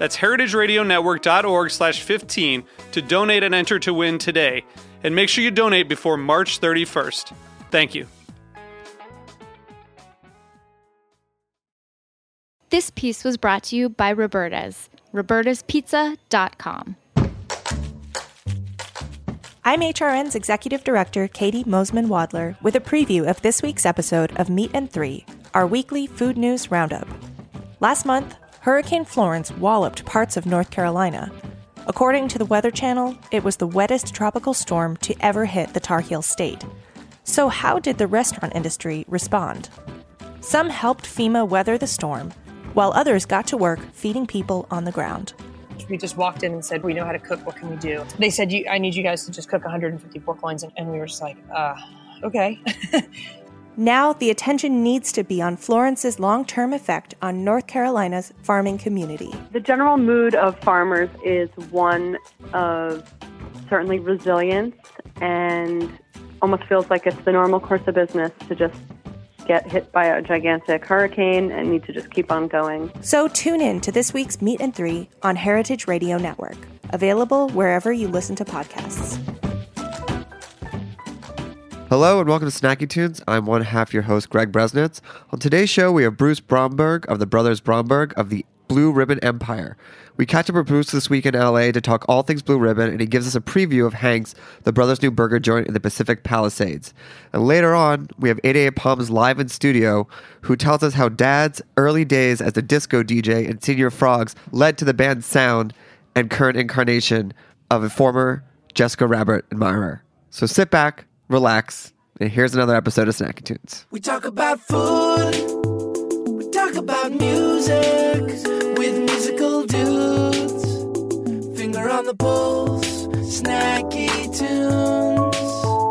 That's heritageradionetwork.org slash 15 to donate and enter to win today. And make sure you donate before March 31st. Thank you. This piece was brought to you by Roberta's, robertaspizza.com. I'm HRN's Executive Director, Caity Moseman Wadler, with a preview of this week's episode of Meat and Three, our weekly food news roundup. Last month, Hurricane Florence walloped parts of North Carolina. According to the Weather Channel, it was the wettest tropical storm to ever hit the Tar Heel state. So, how did the restaurant industry respond? Some helped FEMA weather the storm, while others got to work feeding people on the ground. We just walked in and said, "We know how to cook. What can we do?" They said, "I need you guys to just cook 150 pork loins," and we were just like, uh, "Okay." Now, the attention needs to be on Florence's long term effect on North Carolina's farming community. The general mood of farmers is one of certainly resilience and almost feels like it's the normal course of business to just get hit by a gigantic hurricane and need to just keep on going. So tune in to this week's Meat and Three on Heritage Radio Network, available wherever you listen to podcasts. Hello and welcome to Snacky Tunes. I'm one half your host, Greg Bresnitz. On today's show, we have Bruce Bromberg of the Brothers Bromberg of the Blue Ribbon Empire. We catch up with Bruce this week in LA to talk all things Blue Ribbon, and he gives us a preview of Hank's, the brothers' new burger joint in the Pacific Palisades. And later on, we have 88 Palms live in studio, who tells us how Dad's early days as a disco DJ and Señor Frogs led to the band's sound and current incarnation of a former Jessica Rabbit admirer. So sit back, relax, and here's another episode of Snacky Tunes. We talk about food, we talk about music with musical dudes. Finger on the pulse, snacky tunes.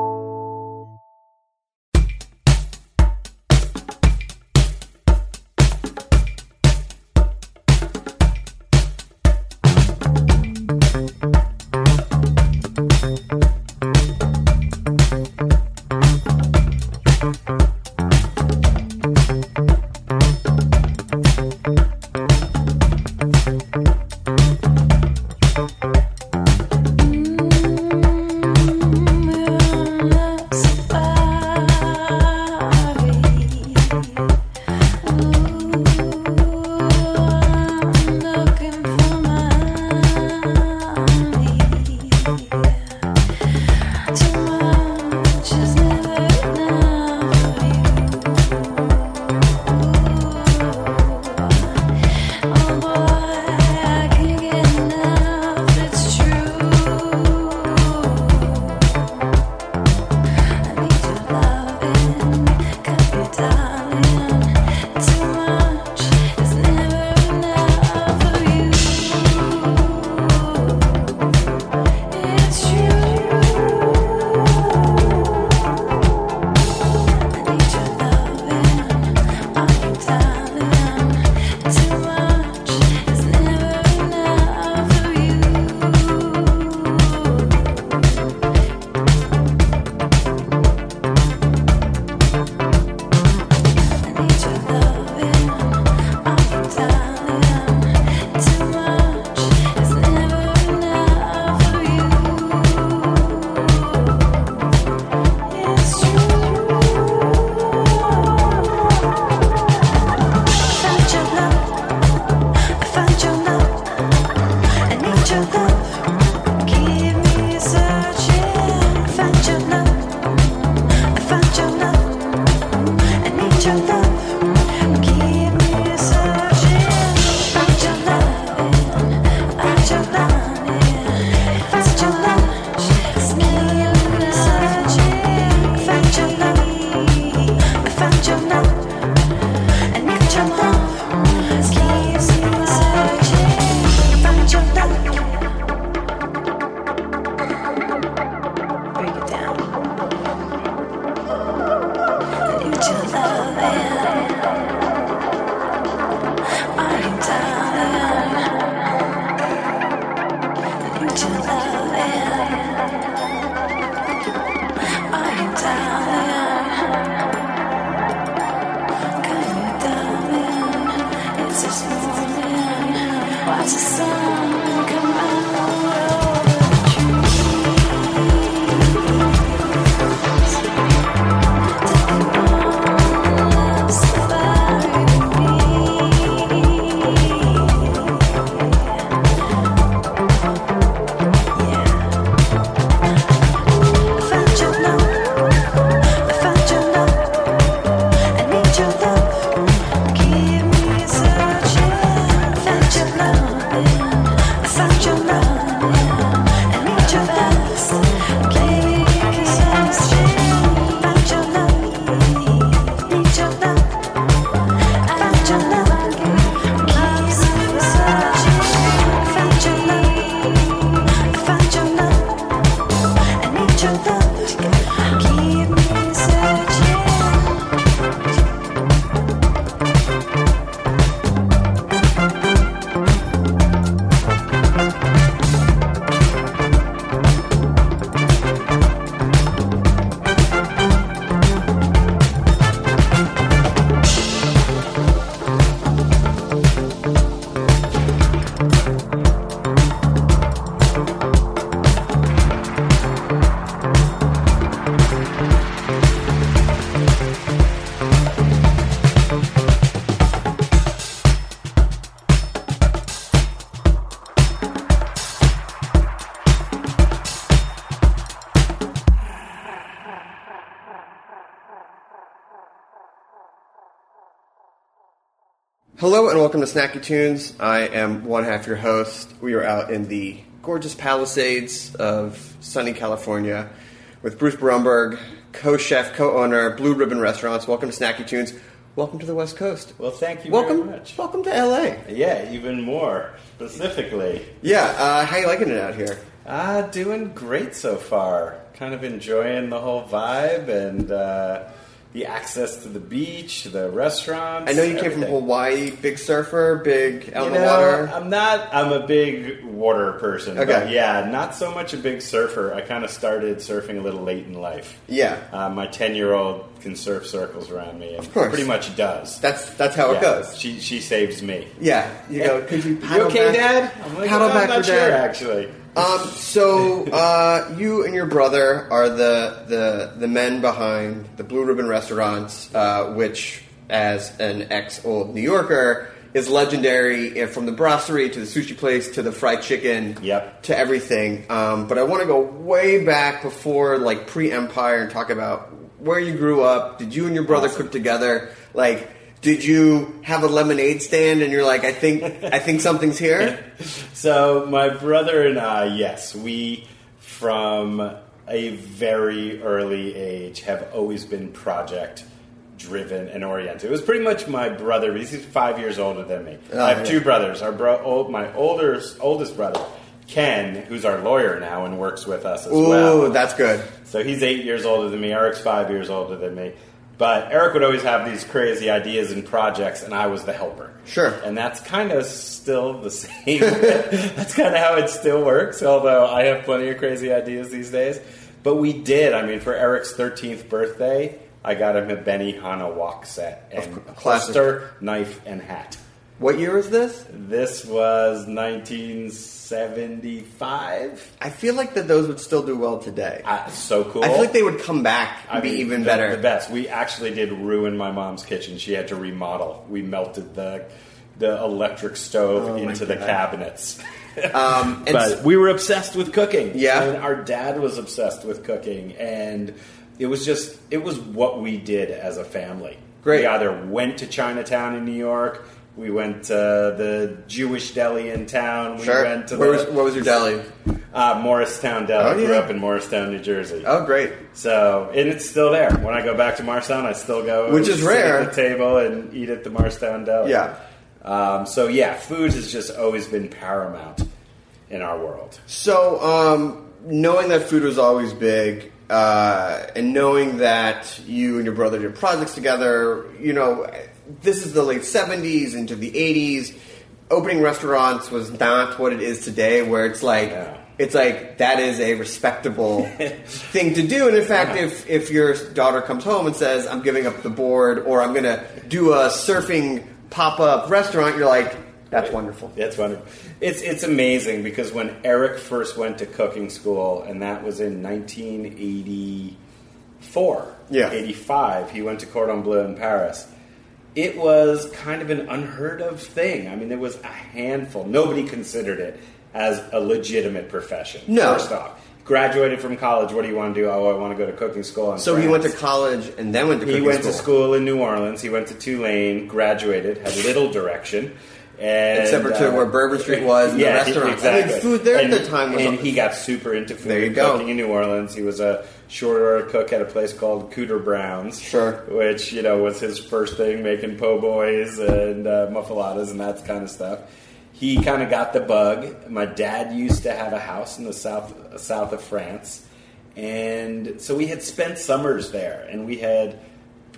Hello and welcome to Snacky Tunes. I am one half your host. We are out in the gorgeous Palisades of sunny California with Bruce Bromberg, co-chef, co-owner, Blue Ribbon Restaurants. Welcome to Snacky Tunes. Welcome to the West Coast. Well, thank you welcome, very much. welcome to LA. Yeah, even more specifically. Yeah, uh, how you liking it out here? Ah, doing great so far. Kind of enjoying the whole vibe and uh, the access to the beach, the restaurants. I know you came from. Hawaii, big surfer, big out in the water. I'm not. I'm a big water person. Okay. But yeah, not so much a big surfer. I kind of started surfing a little late in life. Yeah, Uh, my ten year old can surf circles around me, and Of course. pretty much does. that's that's how it goes. She she saves me. Yeah, you go. Could you You okay, back? Dad? I'm like, Paddle "Oh, back I'm not for sure, Dad." actually. Um, so uh, you and your brother are the, the the men behind the Blue Ribbon Restaurants, uh, which, as an ex old New Yorker, is legendary eh, from the brasserie to the sushi place to the fried chicken, Yep. to everything. Um, but I want to go way back before like pre Empire and talk about where you grew up. Did you and your brother Awesome. cook together? Like. Did you have a lemonade stand and you're like, I think, I think something's here? So my brother and I, yes, we from a very early age have always been project driven and oriented. It was pretty much my brother. He's five years older than me. Oh, I have yeah. two brothers. Our bro, old, my older oldest brother, Ken, who's our lawyer now and works with us as Ooh, well. that's good. So he's eight years older than me. Eric's five years older than me. But Eric would always have these crazy ideas and projects, and I was the helper. Sure. And that's kind of still the same. that's kind of how it still works, although I have plenty of crazy ideas these days. But we did. I mean, for Eric's 13th birthday, I got him a Benihana wok set and Of course, classic. holster, knife, and hat. What year was this? This was 1975. I feel like that those would still do well today. Uh, so cool. I feel like they would come back and I be mean, even the- better. The best. We actually did ruin my mom's kitchen. She had to remodel. We melted the the electric stove Oh, into the cabinets. Um, and but we were obsessed with cooking. Yeah. and our dad was obsessed with cooking, and it was just it was what we did as a family. Great. We either went to Chinatown in New York. We went to the Jewish deli in town. We sure. went to Where the, was, what was your deli? uh, Morristown Deli. Oh, I grew up in Morristown, New Jersey. Oh, great. So, and it's still there. When I go back to Morristown, I still go, Which is rare. at the table and eat at the Morristown Deli. Yeah. Um, so yeah, food has just always been paramount in our world. So, um, knowing that food was always big, uh, and knowing that you and your brother did projects together, you know, this is the late 70s into the 80s. Opening restaurants was not what it is today, where it's like, Yeah. it's like that is a respectable thing to do. And in fact, if, if your daughter comes home and says, I'm giving up the board or I'm going to do a surfing pop up restaurant, you're like, that's wonderful. That's wonderful. It's it's amazing because when Eric first went to cooking school, and that was in 1984, Yeah. 85, he went to Cordon Bleu in Paris. It was kind of an unheard of thing. I mean, there was a handful. Nobody considered it as a legitimate profession. No. First off, graduated from college. What do you want to do? Oh, I want to go to cooking school. So he went to college and then went to He went school. to school in New Orleans. He went to Tulane, graduated, had little direction. And, Except for to where Bourbon Street was and the yeah, restaurants. I mean, Exactly. food there at the time was- and he got super into food. There you go. Cooking in New Orleans, he was a short order cook at a place called Cooter Brown's. Sure. which you know was his first thing, making po' boys and uh, muffulettas and that kind of stuff. He kind of got the bug. My dad used to have a house in the south south of France, and so we had spent summers there, and we had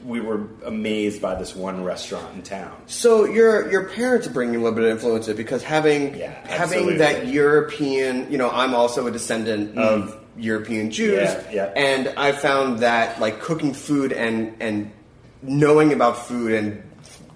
we were amazed by this one restaurant in town. So your your parents are bringing a little bit of influence in because having Yeah, having that European, you know, I'm also a descendant of European Jews, Mm. Yeah, yeah. and I found that like cooking food and and knowing about food and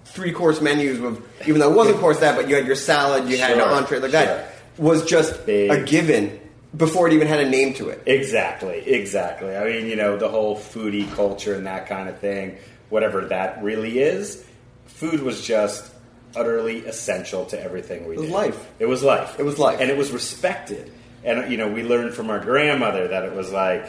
three course menus with even though it wasn't course that, but you had your salad, you had an entree like sure. that was just Big. a given before it even had a name to it. Exactly, exactly. I mean, you know, the whole foodie culture and that kind of thing, whatever that really is, food was just utterly essential to everything we It was did. life. It was life. It was life. And it was respected. And, you know, we learned from our grandmother that it was like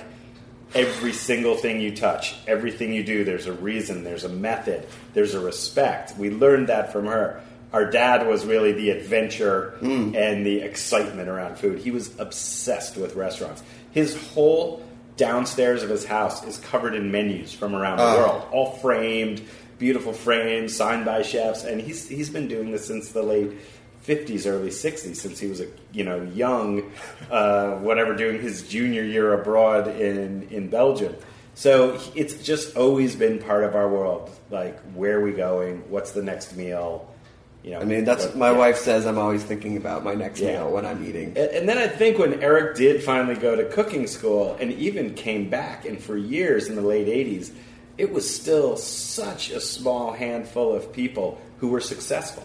every single thing you touch, everything you do, there's a reason, there's a method, there's a respect. We learned that from her. Our dad was really the adventure and the excitement around food. He was obsessed with restaurants. His whole downstairs of his house is covered in menus from around the Oh. world, all framed, beautiful frames, signed by chefs, and he's he's been doing this since the late 50s, early 60s, since he was a you know young, uh, whatever, doing his junior year abroad in in Belgium. So it's just always been part of our world. Like, where are we going? What's the next meal? You know, I mean, that's what- my yeah. wife says. I'm always thinking about my next Yeah. meal when I'm eating. And and then I think when Eric did finally go to cooking school and even came back, and for years in the late 80s, it was still such a small handful of people who were successful.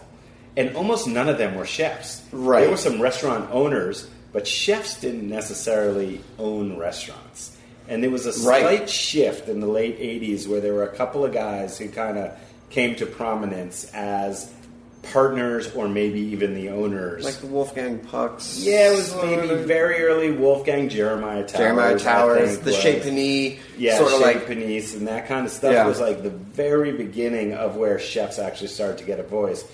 And almost none of them were chefs. Right. There were some restaurant owners, but chefs didn't necessarily own restaurants. And there was a Right. slight shift in the late 80s where there were a couple of guys who kind of came to prominence as partners or maybe even the owners. Like the Wolfgang Pucks. Yeah, it was maybe very early Wolfgang Jeremiah Towers. Jeremiah I Towers, the was- Chez Panisse, yeah, sort of like Panisse and that kind of stuff Yeah. was like the very beginning of where chefs actually started to get a voice.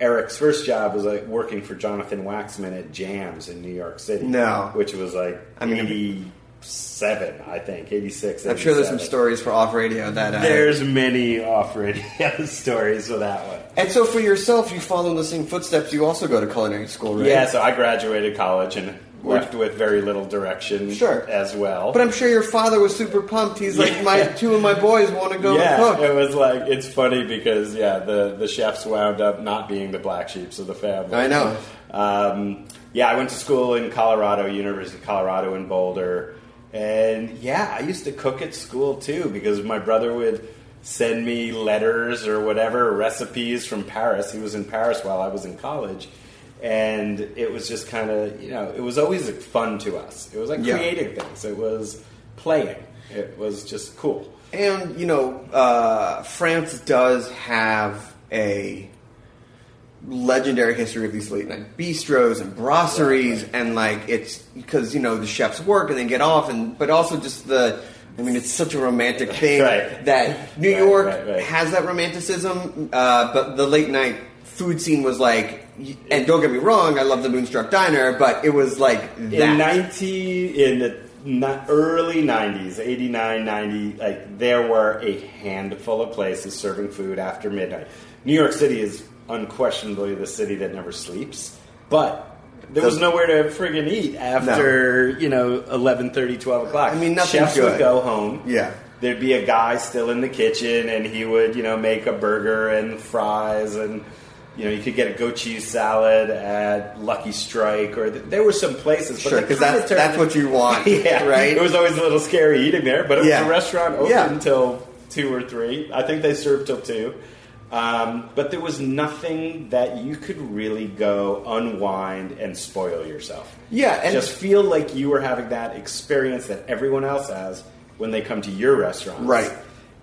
Eric's first job was like working for Jonathan Waxman at Jams in New York City. No. which was like I mean, eighty-seven, I think, eighty-six. I'm sure there's some stories for off radio that. Uh, There's many off-radio stories for that one. and so for yourself, you follow in the same footsteps. You also go to culinary school, right? Yeah, so I graduated college and left with very little direction Sure. as well. But I'm sure your father was super pumped. He's like, my two of my boys want to go yeah, cook. it was like it's funny because yeah, the the chefs wound up not being the black sheeps of the family. I know. Um, yeah, I went to school in Colorado, University of Colorado in Boulder, and yeah, I used to cook at school too because my brother would send me letters or whatever recipes from Paris. He was in Paris while I was in college. And it was just kind of, you know, it was always fun to us. It was like Yeah. creating things. It was playing. It was just cool. And you know, uh, France does have a legendary history of these late night bistros and brasseries, Right, right. and like it's because you know the chefs work and they get off, and but also just the. I mean, it's such a romantic thing Right. that New York has that romanticism, uh, but the late night food scene was like. And don't get me wrong, I love the Moonstruck Diner, but it was like that. in 90 in the early 90s 89 90 like there were a handful of places serving food after midnight new york city is unquestionably the city that never sleeps but there was nowhere to friggin' eat after you know 11 12 o'clock I mean, nothing's chefs good. would go home Yeah. there'd be a guy still in the kitchen and he would you know make a burger and fries and you know you could get a goat cheese salad at Lucky Strike or th- there were some places but Sure, they 'cause kinda that's- that's what you want, yeah right? it was always a little scary eating there but it Yeah. was a restaurant open Yeah. until two or three I think they served till two um, but there was nothing that you could really go unwind and spoil yourself Yeah, and- just feel like you were having that experience that everyone else has when they come to your restaurant Right.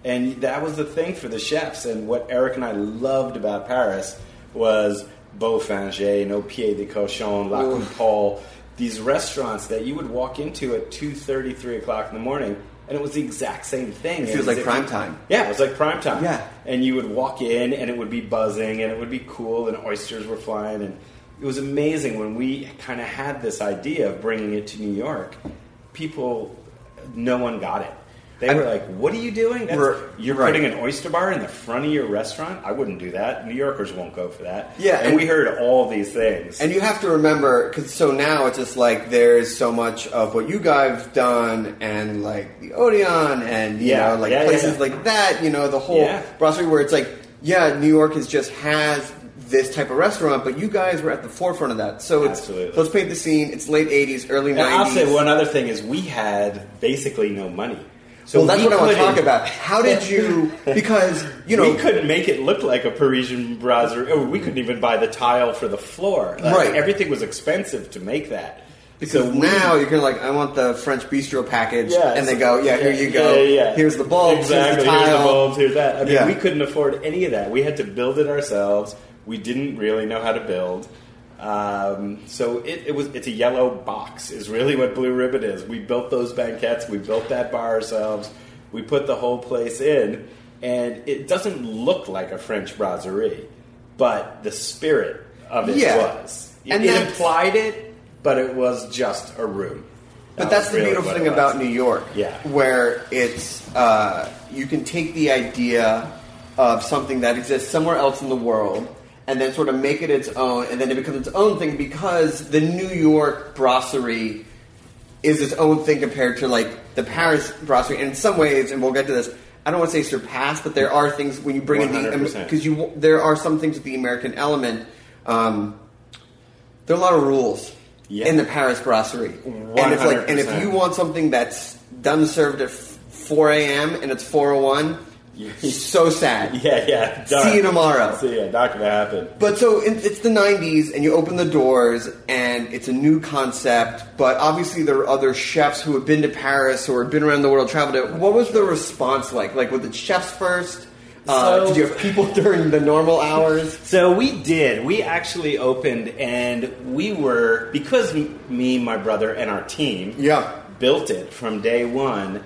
and that was the thing for the chefs. And what Eric and I loved about Paris was Bofinger, No Pied de Cochon, La Coupole, these restaurants that you would walk into at 2.30, 3 o'clock in the morning, and it was the exact same thing. It feels like prime time. Yeah, it was like prime time. Yeah. And you would walk in, and it would be buzzing, and it would be cool, and oysters were flying, and it was amazing when we kind of had this idea of bringing it to New York. People, no one got it. They were like, "What are you doing? Right. you're Right. putting an oyster bar in the front of your restaurant? I wouldn't do that. New Yorkers won't go for that." Yeah, and, and- we heard all these things. And you have to remember, because so now it's just like there's so much of what you guys have done, and like the Odeon, and you Yeah, know, like yeah, yeah, places yeah. like that. You know, the whole Yeah. brasserie where it's like, yeah, New York is just has this type of restaurant, but you guys were at the forefront of that. So it's Absolutely. let's paint the scene. It's late '80s, early And '90s. I'll say one other thing is we had basically no money. So well, that's what I want to talk about. How did you? Because you know, we couldn't make it look like a Parisian brasserie. Or we couldn't even buy the tile for the floor. Like, Right. Everything was expensive to make that. Because so we- now you're gonna like, I want the French bistro package, Yeah, and they go, yeah, here you go. Yeah, yeah. Here's the bulbs, Exactly. here's the tile. bulbs. Here's that. I mean, we couldn't afford any of that. We had to build it ourselves. We didn't really know how to build. Um, so it, it was it's a yellow box is really what Blue Ribbon is. We built those banquettes. We built that bar ourselves. We put the whole place in, and it doesn't look like a French brasserie, but the spirit of it Yeah. was. It, And it implied it, but it was just a room. But that's the really beautiful thing about New York, Yeah. where it's uh, you can take the idea of something that exists somewhere else in the world and then sort of make it its own, and then it becomes its own thing because the New York brasserie is its own thing compared to like the Paris brasserie. And in some ways, and we'll get to this. I don't want to say surpass, but there are things when you bring in the because you there are some things with the American element. Um, there are a lot of rules Yeah. in the Paris brasserie, and it's like, and if you want something that's done served at four a.m. and it's four o one, so sad. Yeah, yeah. done. See you tomorrow. See ya. Not gonna happen. But so it- it's the 90s, and you open the doors, and it's a new concept. But obviously, there are other chefs who have been to Paris or have been around the world, traveled it. What was the response like? Like, with the chefs first? Uh, So- did you have people during the normal hours? So we did. We actually opened, and we were because me, my brother, and our team Yeah. built it from day one.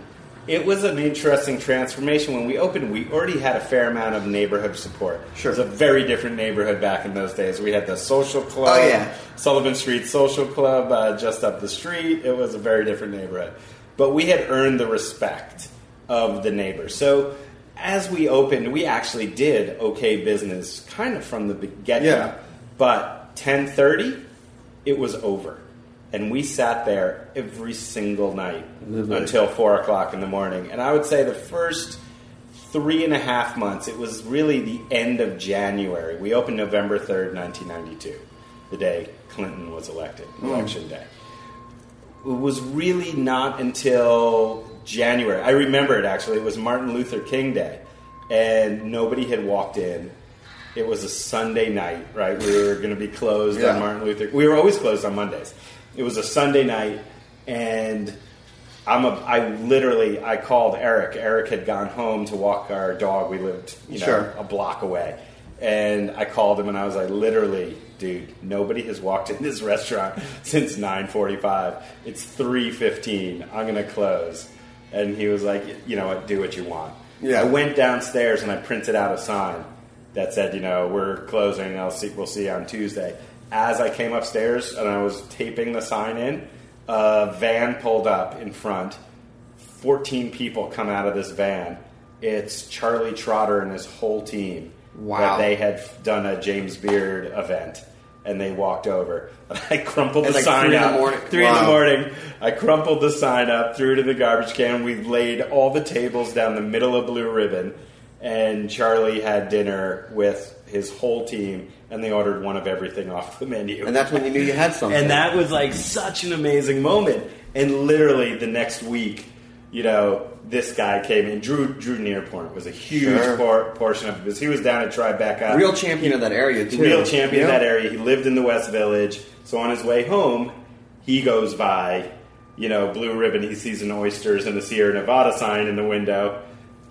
It was an interesting transformation. When we opened, we already had a fair amount of neighborhood support. Sure. It was a very different neighborhood back in those days. We had the social club, Oh, yeah. Sullivan Street Social Club, uh, just up the street. It was a very different neighborhood. But we had earned the respect of the neighbors. So as we opened, we actually did okay business kind of from the get go. Yeah. But 10:30, it was over, and we sat there every single night until four o'clock in the morning. And I would say the first three and a half months, it was really the end of January. We opened November 3rd, 1992, the day Clinton was elected, hmm. election day. It was really not until January. I remember it actually. It was Martin Luther King Day, and nobody had walked in. It was a Sunday night, right? We were going to be closed Yeah. on Martin Luther. We were always closed on Mondays. It was a Sunday night, and I'm a. I literally I called Eric. Eric had gone home to walk our dog. We lived, you know, Sure. a block away. And I called him and I was like, literally, dude, nobody has walked in this restaurant since 9:45. It's 3:15. I'm gonna close. And he was like, you know what, do what you want. Yeah. I went downstairs and I printed out a sign that said, you know, we're closing. I'll see. We'll see you on Tuesday. As I came upstairs and I was taping the sign in, a van pulled up in front. 14 people come out of this van. It's Charlie Trotter and his whole team. Wow. They had done a James Beard event. And they walked over. I crumpled the like sign three in the up. morning? Three in the morning. I crumpled the sign up, threw it in the garbage can. We laid all the tables down the middle of Blue Ribbon. And Charlie had dinner with his whole team. And they ordered one of everything off the menu. And that's when you knew you had something. And that was like such an amazing moment. And literally the next week, you know, this guy came in. Drew Drew Nieporent was a huge Sure. por- portion of it because he was down at Tribeca. real champion of that area too. Real champion of that area. He lived in the West Village. So on his way home, he goes by, you know, Blue Ribbon. He sees an oysters and a Sierra Nevada sign in the window.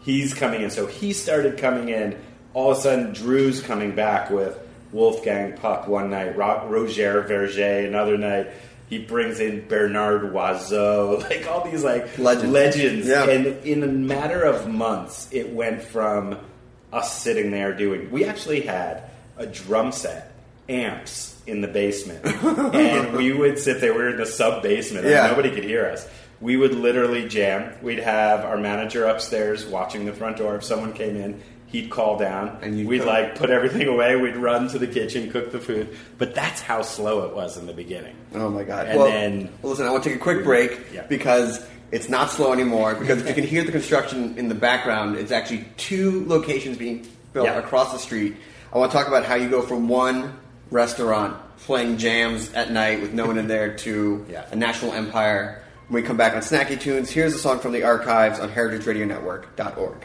He's coming in. So he started coming in. All of a sudden, Drew's coming back with Wolfgang Puck one night, Ro- Roger Vergé another night. He brings in Bernard Loiseau, like all these like Legends. legends. Yeah. And in a matter of months, it went from us sitting there doing. We actually had a drum set, amps in the basement, and we would sit there. We were in the sub basement, and Yeah. nobody could hear us. we would literally jam. We'd have our manager upstairs watching the front door. If someone came in, he'd call down, And we'd cook. like put everything away. We'd run to the kitchen, cook the food. But that's how slow it was in the beginning. Oh my god! And well, then- well, listen, I want to take a quick break Yeah. because it's not slow anymore. Because if you can hear the construction in the background, it's actually two locations being built Yeah. across the street. I want to talk about how you go from one restaurant playing jams at night with no one in there to Yeah. a national empire. When we come back on Snacky Tunes, here's a song from the archives on heritageradionetwork.org.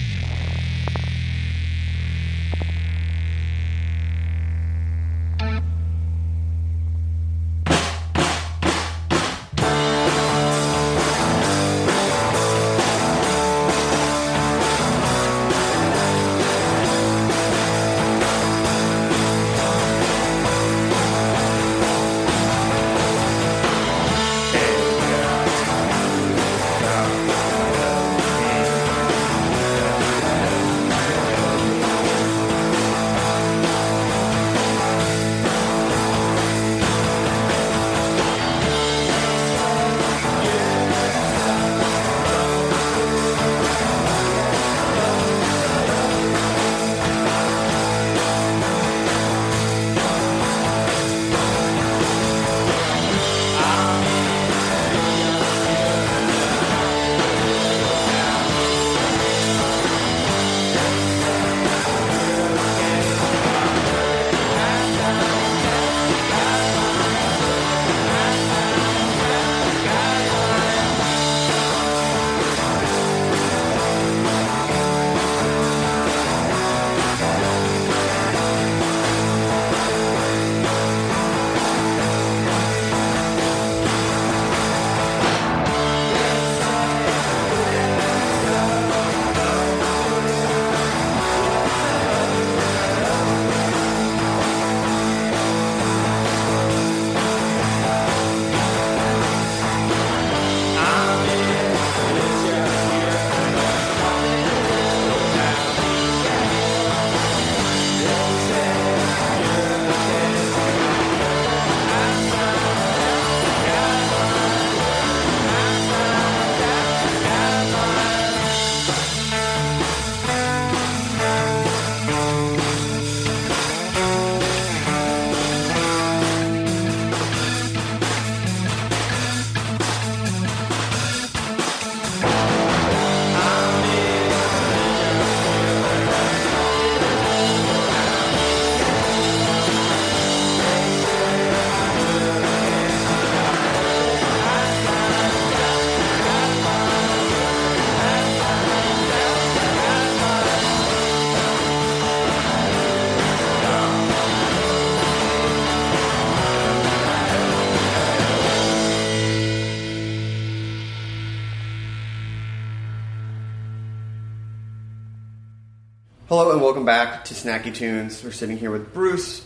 welcome back to Snacky Tunes. We're sitting here with Bruce,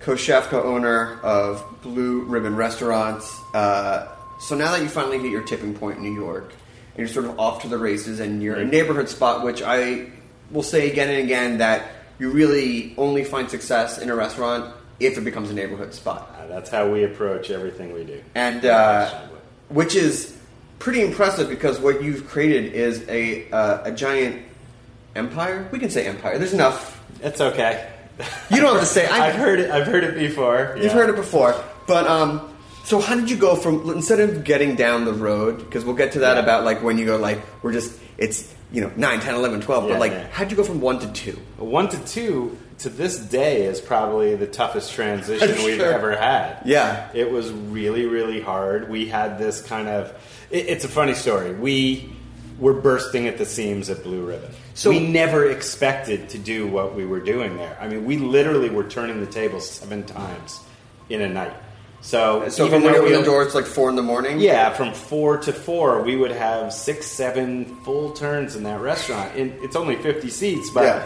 co-chef, co-owner of Blue Ribbon Restaurants. Uh, so now that you finally hit your tipping point in New York, and you're sort of off to the races, and you're a neighborhood spot, which I will say again and again that you really only find success in a restaurant if it becomes a neighborhood spot, Uh, that's how we approach everything we do. and uh, which is pretty impressive because what you've created is a uh, a giant empire. We can say empire. There's enough. it's okay. You don't have to say. I- I've heard it. I've heard it before. You've heard it before, but um, so how did you go from instead of getting down the road? Because we'll get to that Yeah. about like when you go like we're just it's you know 9, 10, 11, 12, Yeah, but like yeah. how'd you go from one to two? One to two to this day is probably the toughest transition I'm we've ever had. Yeah. It was really, really hard. We had this kind of. It, it's a funny story. We were bursting at the seams at Blue Ribbon. So- we never expected to do what we were doing there. I mean, we literally were turning the table seven times in a night. So, So even when you open we the door, it's like four in the morning. yeah, from four to four, we would have six, seven full turns in that restaurant. And it's only 50 seats, but Yeah.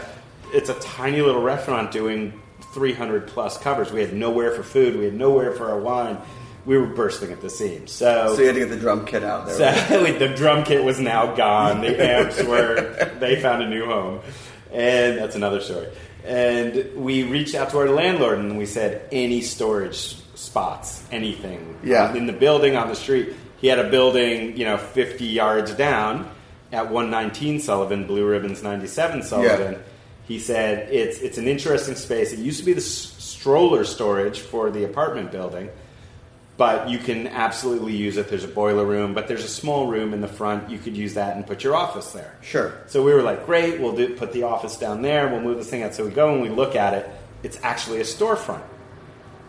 it's a tiny little restaurant doing 300 plus covers. We had nowhere for food, we had nowhere for our wine. We were bursting at the seams. So, So you had to get the drum kit out there. so the drum kit was now gone. The amps were, they found a new home. And that's another story. And we reached out to our landlord and we said, any storage spots, anything. Yeah. In the building, on the street. He had a building, you know, 50 yards down at 119 Sullivan, Blue Ribbons 97 Sullivan. Yeah. He said, it's, it's an interesting space. It used to be the s- stroller storage for the apartment building but you can absolutely use it. There's a boiler room, but there's a small room in the front. You could use that and put your office there. Sure. So we were like, great, we'll do, put the office down there. We'll move this thing out. So we go and we look at it. It's actually a storefront.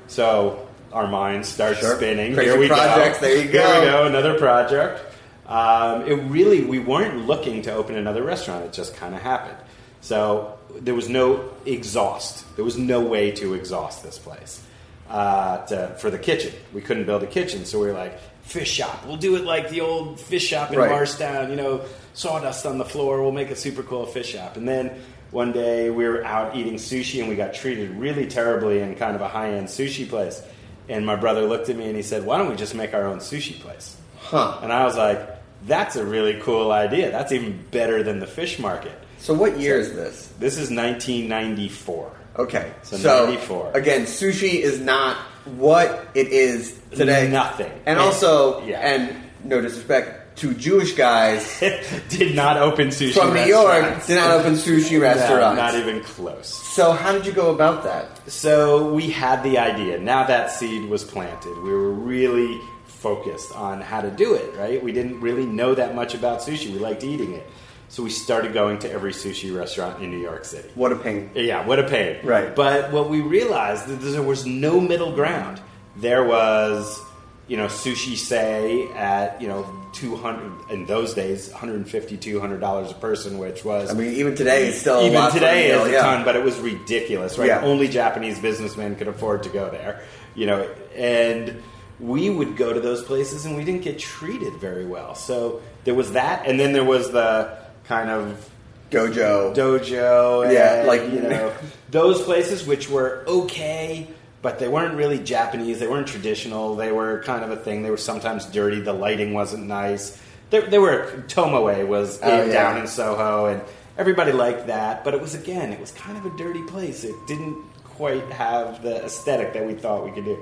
So our minds start Sure. spinning. Crazy Here we projects, go. there you Here go. we go. Another project. Um, it really, we weren't looking to open another restaurant. It just kind of happened. So there was no exhaust. There was no way to exhaust this place uh, to, for the kitchen. We couldn't build a kitchen, so we were like, fish shop. We'll do it like the old fish shop in Right. Morristown. You know, sawdust on the floor. We'll make a super cool fish shop. And then one day we were out eating sushi, and we got treated really terribly in kind of a high end sushi place. And my brother looked at me and he said, "Why don't we just make our own sushi place?" Huh. And I was like, "That's a really cool idea. That's even better than the fish market." So what year is this? This is 1994. Okay. So So, 94. again, sushi is not what it is today. Nothing. And And- also, yeah. and no disrespect to Jewish guys did not open sushi from New York, did not open sushi No, restaurants. not even close. So how did you go about that? So we had the idea. Now that seed was planted, we were really focused on how to do it, right? We didn't really know that much about sushi. We liked eating it. So we started going to every sushi restaurant in New York City. What a pain. Yeah, what a pain. Right. But what we realized that there was no middle ground. There was, you know, Sushisay at, you know, 200 in those days, 150 200 a person, which was I mean, even today it's still a even lot today is a yeah. ton, but it was ridiculous, right? Yeah. Only Japanese businessmen could afford to go there, you know, and we would go to those places and we didn't get treated very well. So there was that, and then there was the kind of dojo, dojo, and, Yeah, like- you know, those places which were okay, but they weren't really Japanese. They weren't traditional. They were kind of a thing. They were sometimes dirty. The lighting wasn't nice. There, they were Tomoe was Oh, in, yeah. down in Soho, and everybody liked that. But it was again, it was kind of a dirty place. It didn't quite have the aesthetic that we thought we could do.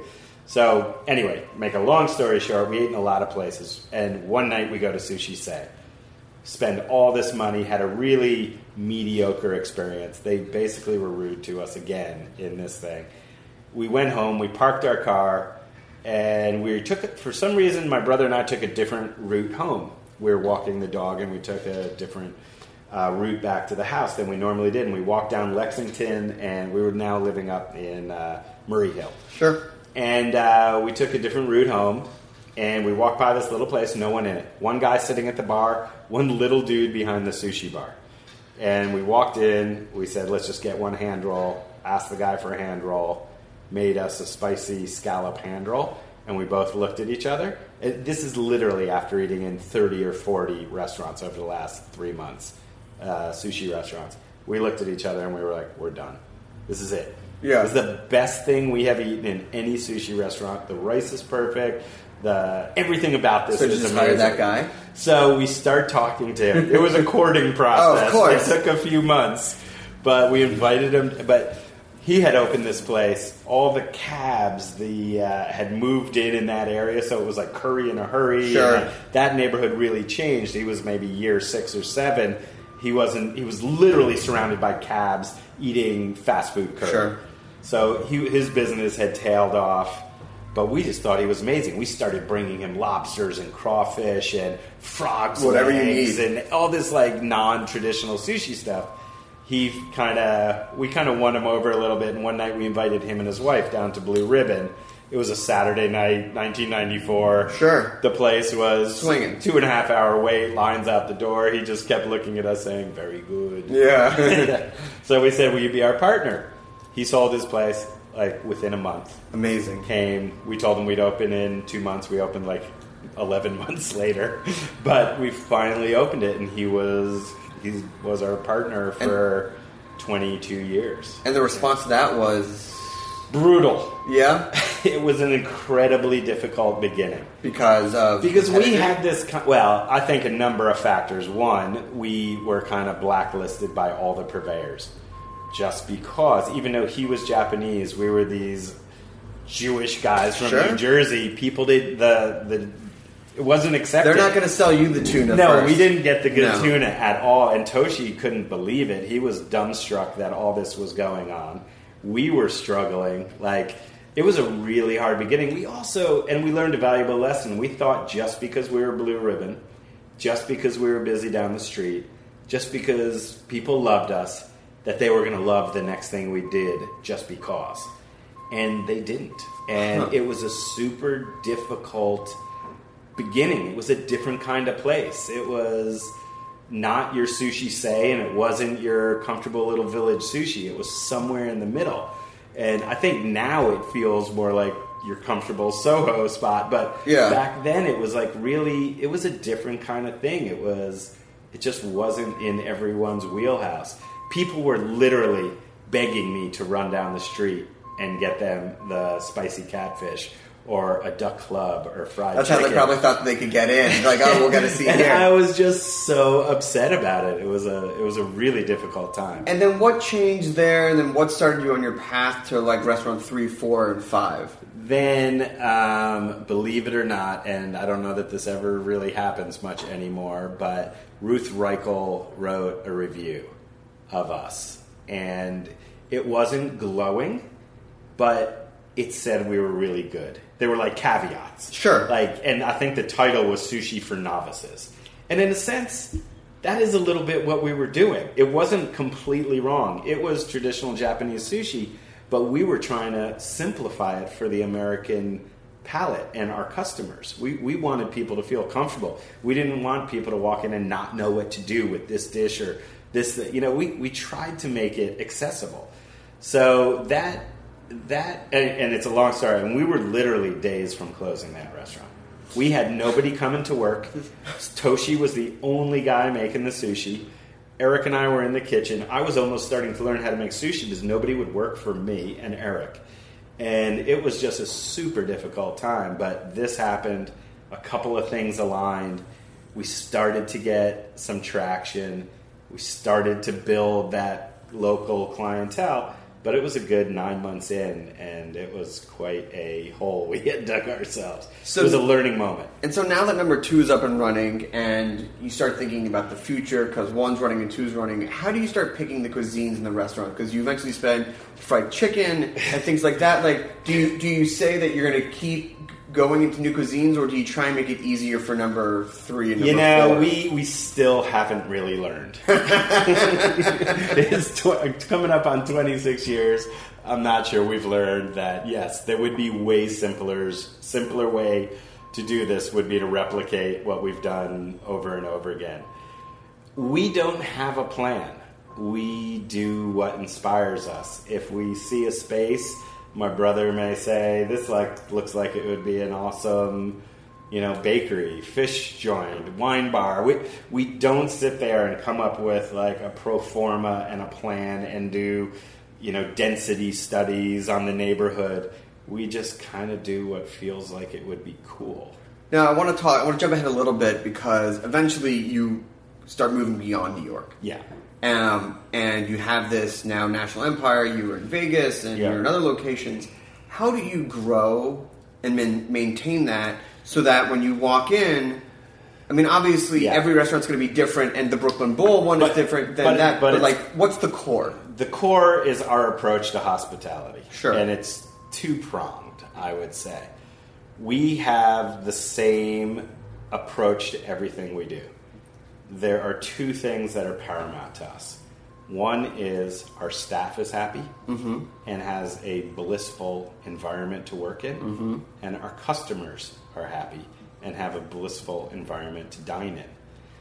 So anyway, make a long story short, we ate in a lot of places, and one night we go to Sushisay spend all this money, had a really mediocre experience. They basically were rude to us again in this thing. We went home, we parked our car, and we took it for some reason. My brother and I took a different route home. We were walking the dog, and we took a different uh, route back to the house than we normally did. And we walked down Lexington, and we were now living up in uh, Murray Hill. Sure. And uh, we took a different route home, and we walked by this little place, no one in it. One guy sitting at the bar, one little dude behind the sushi bar. And we walked in, we said, let's just get one hand roll, asked the guy for a hand roll, made us a spicy scallop hand roll, and we both looked at each other. And this is literally after eating in 30 or 40 restaurants over the last three months, uh, sushi restaurants. We looked at each other and we were like, we're done. This is it. Yeah. This is the best thing we have eaten in any sushi restaurant. The rice is perfect. The everything about this So is just amazing. that guy? So we start talking to him. It was a courting process. oh, of course. It took a few months, but we invited him. But he had opened this place. All the cabs the uh, had moved in in that area, so it was like curry in a hurry. Sure. And that neighborhood really changed. He was maybe year six or seven. He wasn't. He was literally surrounded by cabs eating fast food curry. Sure. So he, his business had tailed off, but we just thought he was amazing. We started bringing him lobsters and crawfish and frogs, Whatever you need. and all this like non-traditional sushi stuff. He kind of, we kind of won him over a little bit. And one night we invited him and his wife down to Blue Ribbon. It was a Saturday night, 1994. Sure. The place was Swinging. Two and a half hour wait, lines out the door. He just kept looking at us saying, "Very good." Yeah. so we said, "Will you be our partner?" He sold his place like within a month. Amazing. Came. We told them we'd open in two months. We opened like eleven months later, but we finally opened it, and he was he was our partner for twenty two years. And the response to that was, Brutal. yeah, It was an incredibly difficult beginning. because of Because we had this, well, I think a number of factors. One, we were kind of blacklisted by all the purveyors. Just because, even though he was Japanese, we were these Jewish guys from Sure. New Jersey. People did the the. It wasn't accepted. They're not going to sell you the tuna. No, first. we didn't get the good No. tuna at all, and Toshi couldn't believe it. He was dumbstruck that all this was going on. We were struggling. Like it was a really hard beginning. We also, and we learned a valuable lesson. We thought just because we were blue ribbon, just because we were busy down the street, just because people loved us, that they were going to love the next thing we did just because. And they didn't. And Huh. it was a super difficult beginning. It was a different kind of place. It was not your Sushisay, and it wasn't your comfortable little village sushi. It was somewhere in the middle. And I think now it feels more like your comfortable Soho spot, but Yeah. back then it was like really, it was a different kind of thing. It was, it just wasn't in everyone's wheelhouse. People were literally begging me to run down the street and get them the spicy catfish or a duck club or fried That's how they probably thought they could get in. Like, oh, we'll get a seat and here. I was just so upset about it. It was a it was a really difficult time. And then what changed there? And then what started you on your path to like restaurant three, four, and five? Then, um, believe it or not, and I don't know that this ever really happens much anymore, but Ruth Reichl wrote a review of us, and it wasn't glowing, but it said we were really good. They were like caveats, Sure. Like, and I think the title was "Sushi for Novices," and in a sense, that is a little bit what we were doing. It wasn't completely wrong. It was traditional Japanese sushi, but we were trying to simplify it for the American palate and our customers. We, we wanted people to feel comfortable. We didn't want people to walk in and not know what to do with this dish or this. You know, we, we tried to make it accessible. So that that and, and it's a long story. And we were literally days from closing that restaurant. We had nobody coming to work. Toshi was the only guy making the sushi. Eric and I were in the kitchen. I was almost starting to learn how to make sushi because nobody would work for me and Eric. And it was just a super difficult time. But this happened. A couple of things aligned. We started to get some traction. We started to build that local clientele. But it was a good nine months in, and it was quite a hole we had dug ourselves. So- it was a learning moment. And so now that number two is up and running, and you start thinking about the future because one's running and two's running, how do you start picking the cuisines in the restaurant? Because you eventually spend fried chicken and things like that. Like, do you do you say that you're going to keep going into new cuisines, or do you try and make it easier for number three and number You know, four? we, we still haven't really learned. it's tw- coming up on 26 years. I'm not sure we've learned that, yes, there would be way simpler, simpler way to do this would be to replicate what we've done over and over again. We don't have a plan. We do what inspires us. If we see a space, my brother may say, "This like looks like it would be an awesome, you know, bakery, fish joint, wine bar." We we don't sit there and come up with like a pro forma and a plan and do, you know, density studies on the neighborhood. We just kind of do what feels like it would be cool. Now I want to talk. I want to jump ahead a little bit because eventually you start moving beyond New York. Yeah. Um, and you have this now national empire. You were in Vegas and Yeah. you're in other locations. How do you grow and man- maintain that so that when you walk in, I mean, obviously Yeah. every restaurant's going to be different, and the Brooklyn Bowl one But- is different than but- that. but But, like, what's the core? The core is our approach to hospitality. Sure. And it's two pronged, I would say. We have the same approach to everything we do. There are two things that are paramount to us. One is our staff is happy mm-hmm. and has a blissful environment to work in, mm-hmm. and our customers are happy and have a blissful environment to dine in.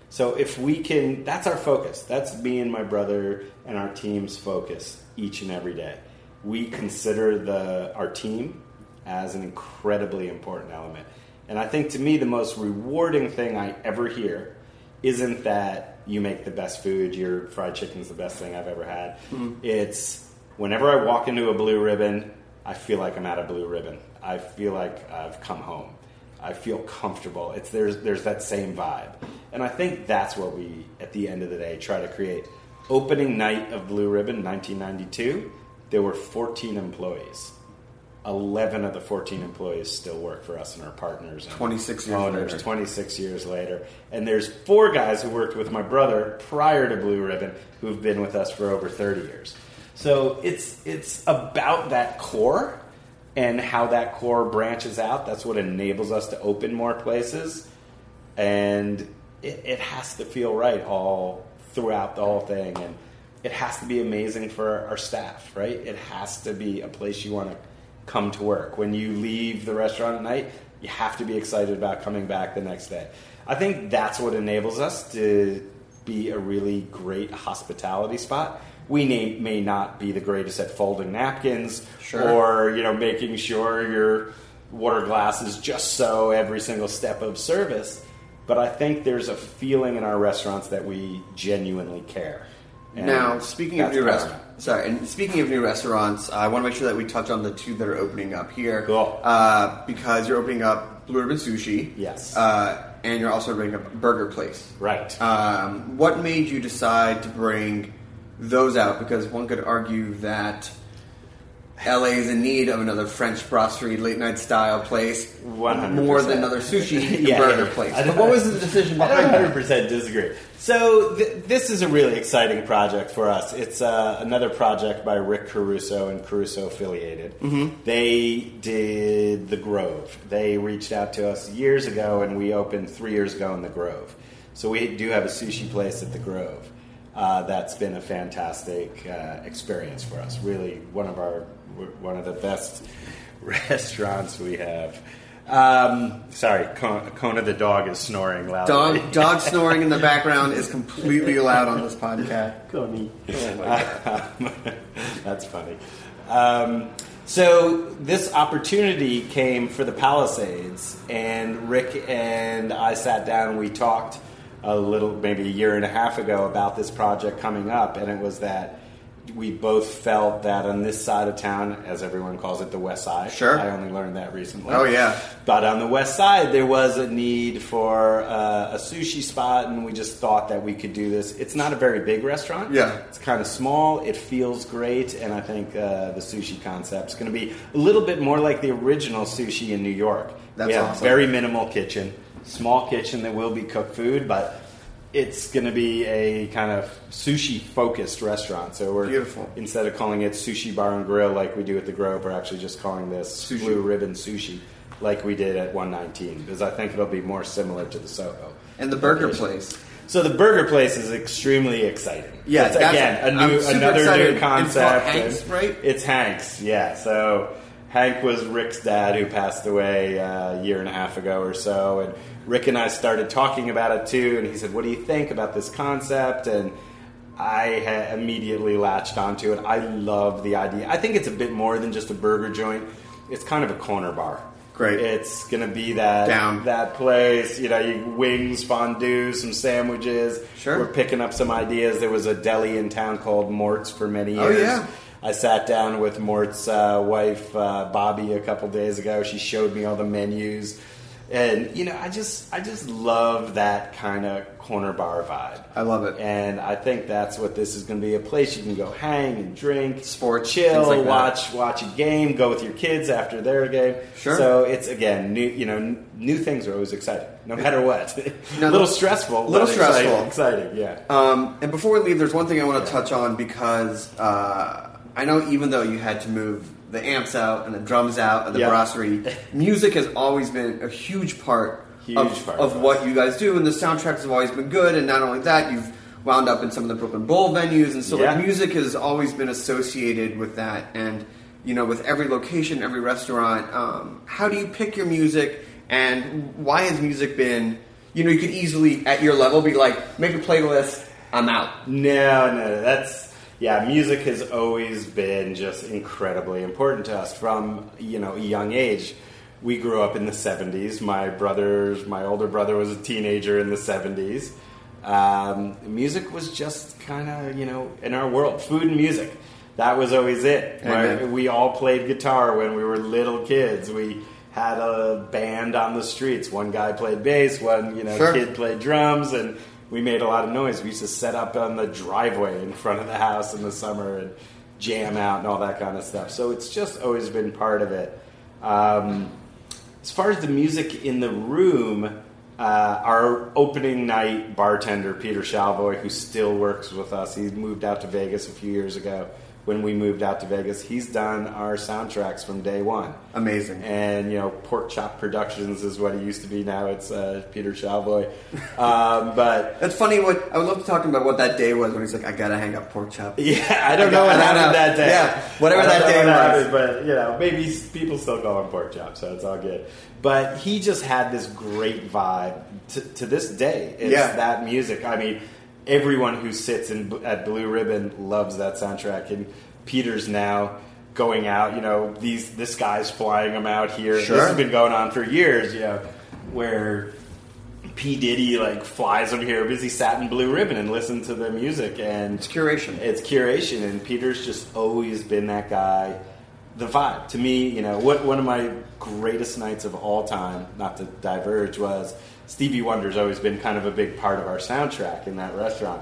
So if we can, that's our focus. That's me and my brother and our team's focus each and every day. We consider the our team as an incredibly important element. And I think to me the most rewarding thing I ever hear isn't that you make the best food, your fried chicken's the best thing I've ever had. Hmm. It's whenever I walk into a blue ribbon, I feel like I'm at a blue ribbon. I feel like I've come home. I feel comfortable. It's there's there's that same vibe, and I think that's what we at the end of the day try to create. Opening night of Blue Ribbon, 1992, there were 14 employees. 11 of the 14 employees still work for us and our partners. And 26 years owners, later. 26 years later. And there's four guys who worked with my brother prior to Blue Ribbon who've been with us for over 30 years. So it's it's about that core and how that core branches out. That's what enables us to open more places. And it, it has to feel right all throughout the whole thing. And it has to be amazing for our staff, right? It has to be a place you want to come to work. When you leave the restaurant at night, you have to be excited about coming back the next day. I think that's what enables us to be a really great hospitality spot. We may, may not be the greatest at folding napkins Sure. or you know making sure your water glass is just so every single step of service, but I think there's a feeling in our restaurants that we genuinely care. And Now, speaking of your restaurants, sorry, and speaking of new restaurants, I want to make sure that we touch on the two that are opening up here. Cool. Uh, because you're opening up Blue Ribbon Sushi. Yes. Uh, and you're also opening up Burger Place. Right. Um, what made you decide to bring those out? Because one could argue that LA is in need of another French brasserie late night style place 100%. more than another sushi Yeah, burger yeah. place. I don't- But what was the decision I behind don't 100% disagree. So th- this is a really exciting project for us. It's uh, another project by Rick Caruso and Caruso affiliated. They did the Grove. They reached out to us years ago, and we opened three years ago in the Grove. So we do have a sushi place at the Grove. Uh, that's been a fantastic uh, experience for us. Really, one of our one of the best restaurants we have. Um, sorry, Kona, Kona the dog is snoring loud. Dog, dog snoring in the background is completely allowed on this podcast. Coney. That's funny. Um, so this opportunity came for the Palisades, and Rick and I sat down. and We talked a little, maybe a year and a half ago, about this project coming up, and it was that we both felt that on this side of town, as everyone calls it, the West Side. Sure. I only learned that recently. Oh, yeah. But on the west side, there was a need for uh, a sushi spot, and we just thought that we could do this. It's not a very big restaurant. Yeah. It's kind of small. It feels great, and I think uh, the sushi concept is going to be a little bit more like the original sushi in New York. That's we have awesome. very minimal kitchen, small kitchen that will be cooked food, but it's going to be a kind of sushi focused restaurant. So we're Beautiful. instead of calling it sushi bar and grill like we do at the Grove, we're actually just calling this Sushi. blue ribbon sushi like we did at 119 because I think it'll be more similar to the Soho. And the burger place. So the burger place is extremely exciting. Yeah, it's, again a new, another excited. new It's concept. Hank's, right? It's Hank's, yeah. So Hank was Rick's dad who passed away uh, a year and a half ago or so, and Rick and I started talking about it too. And he said, "What do you think about this concept?" And I ha- immediately latched onto it. I love the idea. I think it's a bit more than just a burger joint. It's kind of a corner bar. Great. It's going to be that Down. that place. You know, you wings, fondue, some sandwiches. Sure. We're picking up some ideas. There was a deli in town called Mort's for many years. Oh, years. yeah. I sat down with Mort's uh, wife, uh, Bobby, a couple days ago. She showed me all the menus. And you know, I just I just love that kind of corner bar vibe. I love it. and I think that's what this is going to be—a place you can go hang and drink, Sports, chill, like watch watch a game, go with your kids after their game. Sure. So it's again new. You know, new things are always exciting, no matter what. No, a little stressful, Little stressful. exciting, exciting. Yeah. Um, and before we leave, there's one thing I want to touch on because uh, I know even though you had to move the amps out and the drums out and the Yeah. brasserie, music has always been a huge part, Huge of, part of of what you guys do, and the soundtracks have always been good. And not only that, you've wound up in some of the Brooklyn Bowl venues, and so Yeah. like, music has always been associated with that. And you know, with every location, every restaurant, um, how do you pick your music, and why has music been? You know, you could easily at your level be like, make a playlist. I'm out. No, no, that's yeah. Music has always been just incredibly important to us from you know a young age. We grew up in the '70s. My brothers, my older brother was a teenager in the '70s. Um, music was just kind of you know in our world, food and music. That was always it. Right? We all played guitar when we were little kids. We had a band on the streets. One guy played bass, one you know Sure. kid played drums, and we made a lot of noise. We used to set up on the driveway in front of the house in the summer and jam out and all that kind of stuff. So it's just always been part of it. Um, as far as the music in the room, uh, our opening night bartender, Peter Shalvoy, who still works with us, he moved out to Vegas a few years ago. When we moved out to Vegas, he's done our soundtracks from day one. Amazing. And you know, Pork Chop Productions is what he used to be. Now it's uh, Peter Shalvoy. Um, but That's funny. What I would love to talk about what that day was when he's like, "I gotta hang up pork chop." yeah, I don't I know what happened know. that day. Yeah, whatever that day what was. happened, but you know, maybe people still call him pork chop, so it's all good. But he just had this great vibe to, to this day. It's Yeah. that music. I mean, everyone who sits in, at Blue Ribbon loves that soundtrack, and Peter's now going out. You know, these this guy's flying them out here. Sure. This has been going on for years. You know, where P Diddy like flies them here because he sat in Blue Ribbon and listened to the music and It's curation. it's curation, and Peter's just always been that guy. The vibe to me, you know, what one of my greatest nights of all time, not to diverge, was Stevie Wonder's always been kind of a big part of our soundtrack in that restaurant.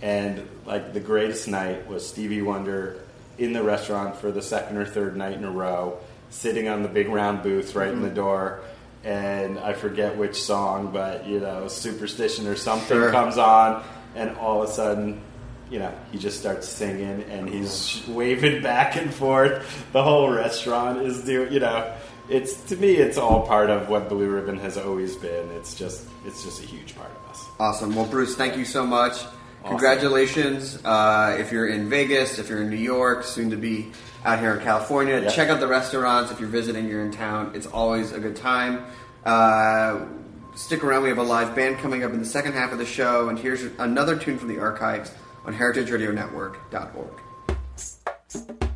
And like the greatest night was Stevie Wonder in the restaurant for the second or third night in a row, sitting on the big round booth right in the mm-hmm. door. And I forget which song, but you know, Superstition or something Sure. comes on, and all of a sudden, you know, he just starts singing and he's mm-hmm. waving back and forth. The whole restaurant is doing, you know, it's to me, it's all part of what Blue Ribbon has always been. It's just, it's just a huge part of us. Awesome. Well, Bruce, thank you so much. Congratulations. Uh, if you're in Vegas, if you're in New York, soon to be out here in California, Yep. check out the restaurants. If you're visiting, you're in town. It's always a good time. Uh, stick around. We have a live band coming up in the second half of the show. And here's another tune from the archives on heritageradionetwork.org.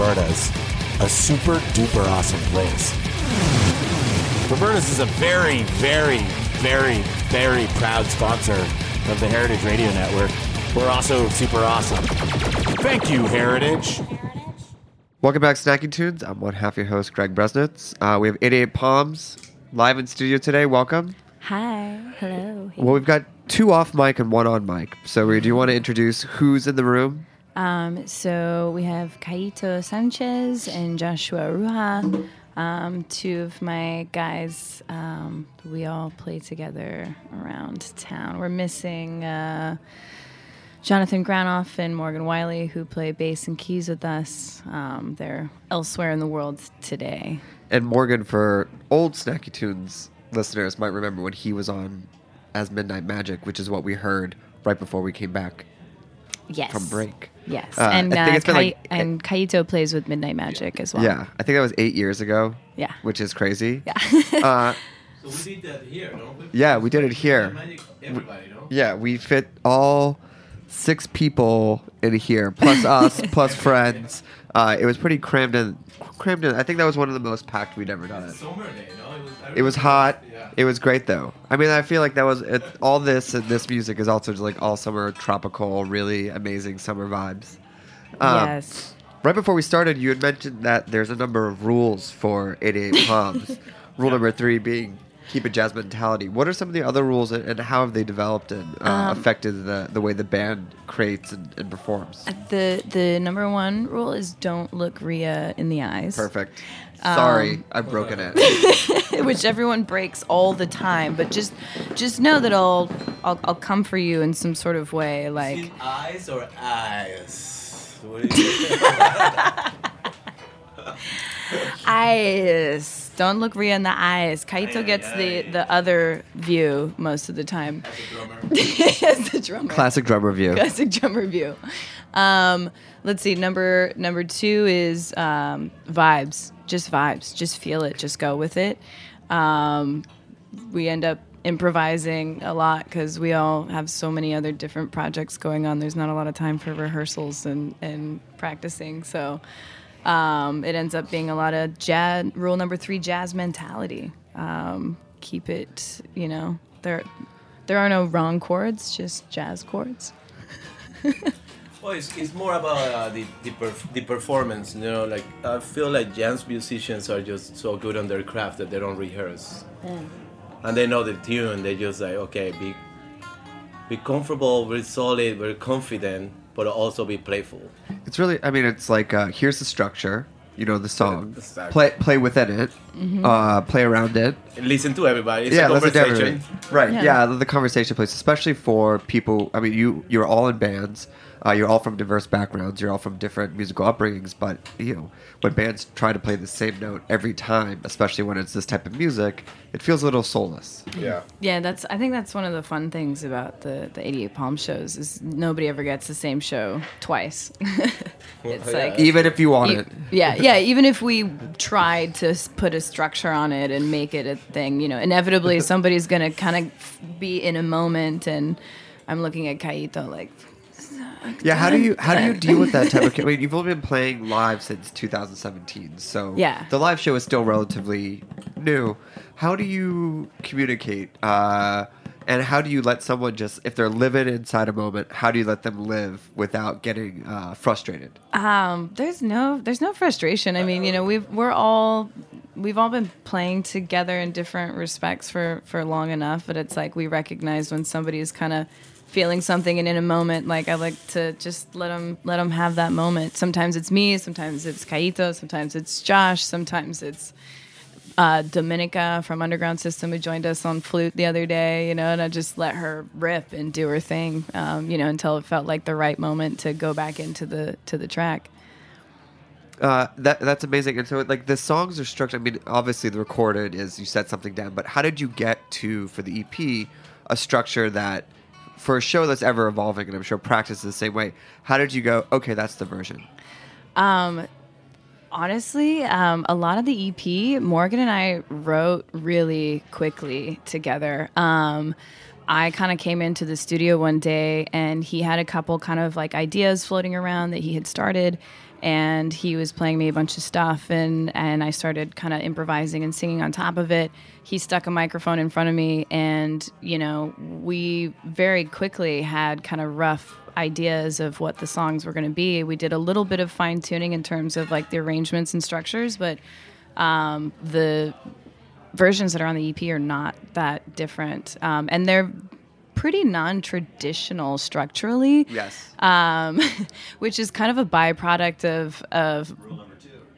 Roberta's, a super duper awesome place. Roberta's is a very, very, very, very proud sponsor of the Heritage Radio Network. We're also super awesome. Thank you, Heritage. Welcome back, Snacky Tunes. I'm one half your host, Greg Bresnitz. Uh, we have 88 Palms live in studio today. Welcome. Hi. Hello. Well, we've got two off mic and one on mic. So, do you want to introduce who's in the room? Um, so we have Kaito Sanchez and Joshua Ruha, um, two of my guys. Um, we all play together around town. We're missing uh, Jonathan Granoff and Morgan Wiley, who play bass and keys with us. Um, they're elsewhere in the world today. And Morgan, for old Snacky Tunes listeners, might remember when he was on as Midnight Magic, which is what we heard right before we came back Yes. from break. Yes, Uh, and I think uh, it's been Kai- like- and Kaito plays with Midnight Magic as well. Yeah, I think that was eight years ago. Yeah. Which is crazy. Yeah. uh, So we did that here, don't we? Yeah, we did it here. Magic, Everybody, no? yeah, we fit all six people in here, plus us, plus friends. Uh, it was pretty crammed in. Crammed in. I think that was one of the most packed we'd ever done it. Summer day, no? It was, It was hot. Yeah. It was great though. I mean, I feel like that was it, all this and this music is also just like all summer tropical, really amazing summer vibes. Um, yes. Right before we started, you had mentioned that there's a number of rules for 88 Palms. Rule number three being keep a jazz mentality. What are some of the other rules and, and how have they developed and uh, Um, affected the, the way the band creates and, and performs? The the number one rule is don't look Ria in the eyes. Perfect. Sorry, Um, I've broken it. which everyone breaks all the time. But just just know that I'll I'll, I'll come for you in some sort of way. Like In eyes or eyes? What do you eyes. Don't look Ria in the eyes. Kaito Aye, gets aye, the aye. the other view most of the time. drummer. As the drummer. Classic drum review. Classic drum review. Um, let's see. Number number two is um, vibes. Just vibes. Just feel it. Just go with it. Um, we end up improvising a lot because we all have so many other different projects going on. There's not a lot of time for rehearsals and and practicing. So um, it ends up being a lot of jazz. Rule number three: jazz mentality. Um, keep it. You know there. There are no wrong chords, just jazz chords. Well, it's, it's more about uh, the the, perf- the performance. You know, like I feel like jazz musicians are just so good on their craft that they don't rehearse, and they know the tune. They just like okay, be be comfortable, very solid, very confident, but also be playful. It's really, I mean, it's like uh, here's the structure, you know, the song. Exactly. Play play within it, uh, play around it. Listen to everybody. It's yeah, a listen to everybody. Right. Yeah. Yeah. the conversation place, especially for people. I mean, you you're all in bands. Uh, you're all from diverse backgrounds. You're all from different musical upbringings. But you know, when bands try to play the same note every time, especially when it's this type of music, it feels a little soulless. Yeah. Yeah, that's. I think that's one of the fun things about the the 88 Palm shows is nobody ever gets the same show twice. it's like Even if you want e- it. yeah, yeah. Even if we tried to put a structure on it and make it a thing, you know, inevitably somebody's gonna kind of be in a moment, and I'm looking at Kaito like, Yeah. How do you how do you deal with that type of? I mean, you've only been playing live since 2017, so Yeah. the live show is still relatively new. How do you communicate? Uh, and how do you let someone just, if they're living inside a moment, how do you let them live without getting uh, frustrated? Um, there's no there's no frustration. I mean, you know, we've we're all we've all been playing together in different respects for for long enough, but it's like we recognize when somebody's kind of feeling something and in a moment like I like to just let them let them have that moment. Sometimes it's me, sometimes it's Kaito, sometimes it's Josh, sometimes it's uh, Domenica from Underground System who joined us on flute the other day, you know, and I just let her rip and do her thing, um, you know, until it felt like the right moment to go back into the to the track. Uh, that that's amazing. And so, like the songs are structured. I mean, obviously the recorded is you set something down, but how did you get to for the EP a structure that for a show that's ever evolving, and I'm sure practice is the same way. How did you go? Okay, that's the version. Um, honestly, um, a lot of the EP, Morgan and I wrote really quickly together. Um, I kind of came into the studio one day and he had a couple kind of like ideas floating around that he had started and he was playing me a bunch of stuff and and I started kind of improvising and singing on top of it. He stuck a microphone in front of me and you know, we very quickly had kind of rough ideas of what the songs were going to be. We did a little bit of fine tuning in terms of like the arrangements and structures, but um, the versions that are on the EP are not that different, um, and they're pretty non-traditional structurally. Yes. Um, which is kind of a byproduct of of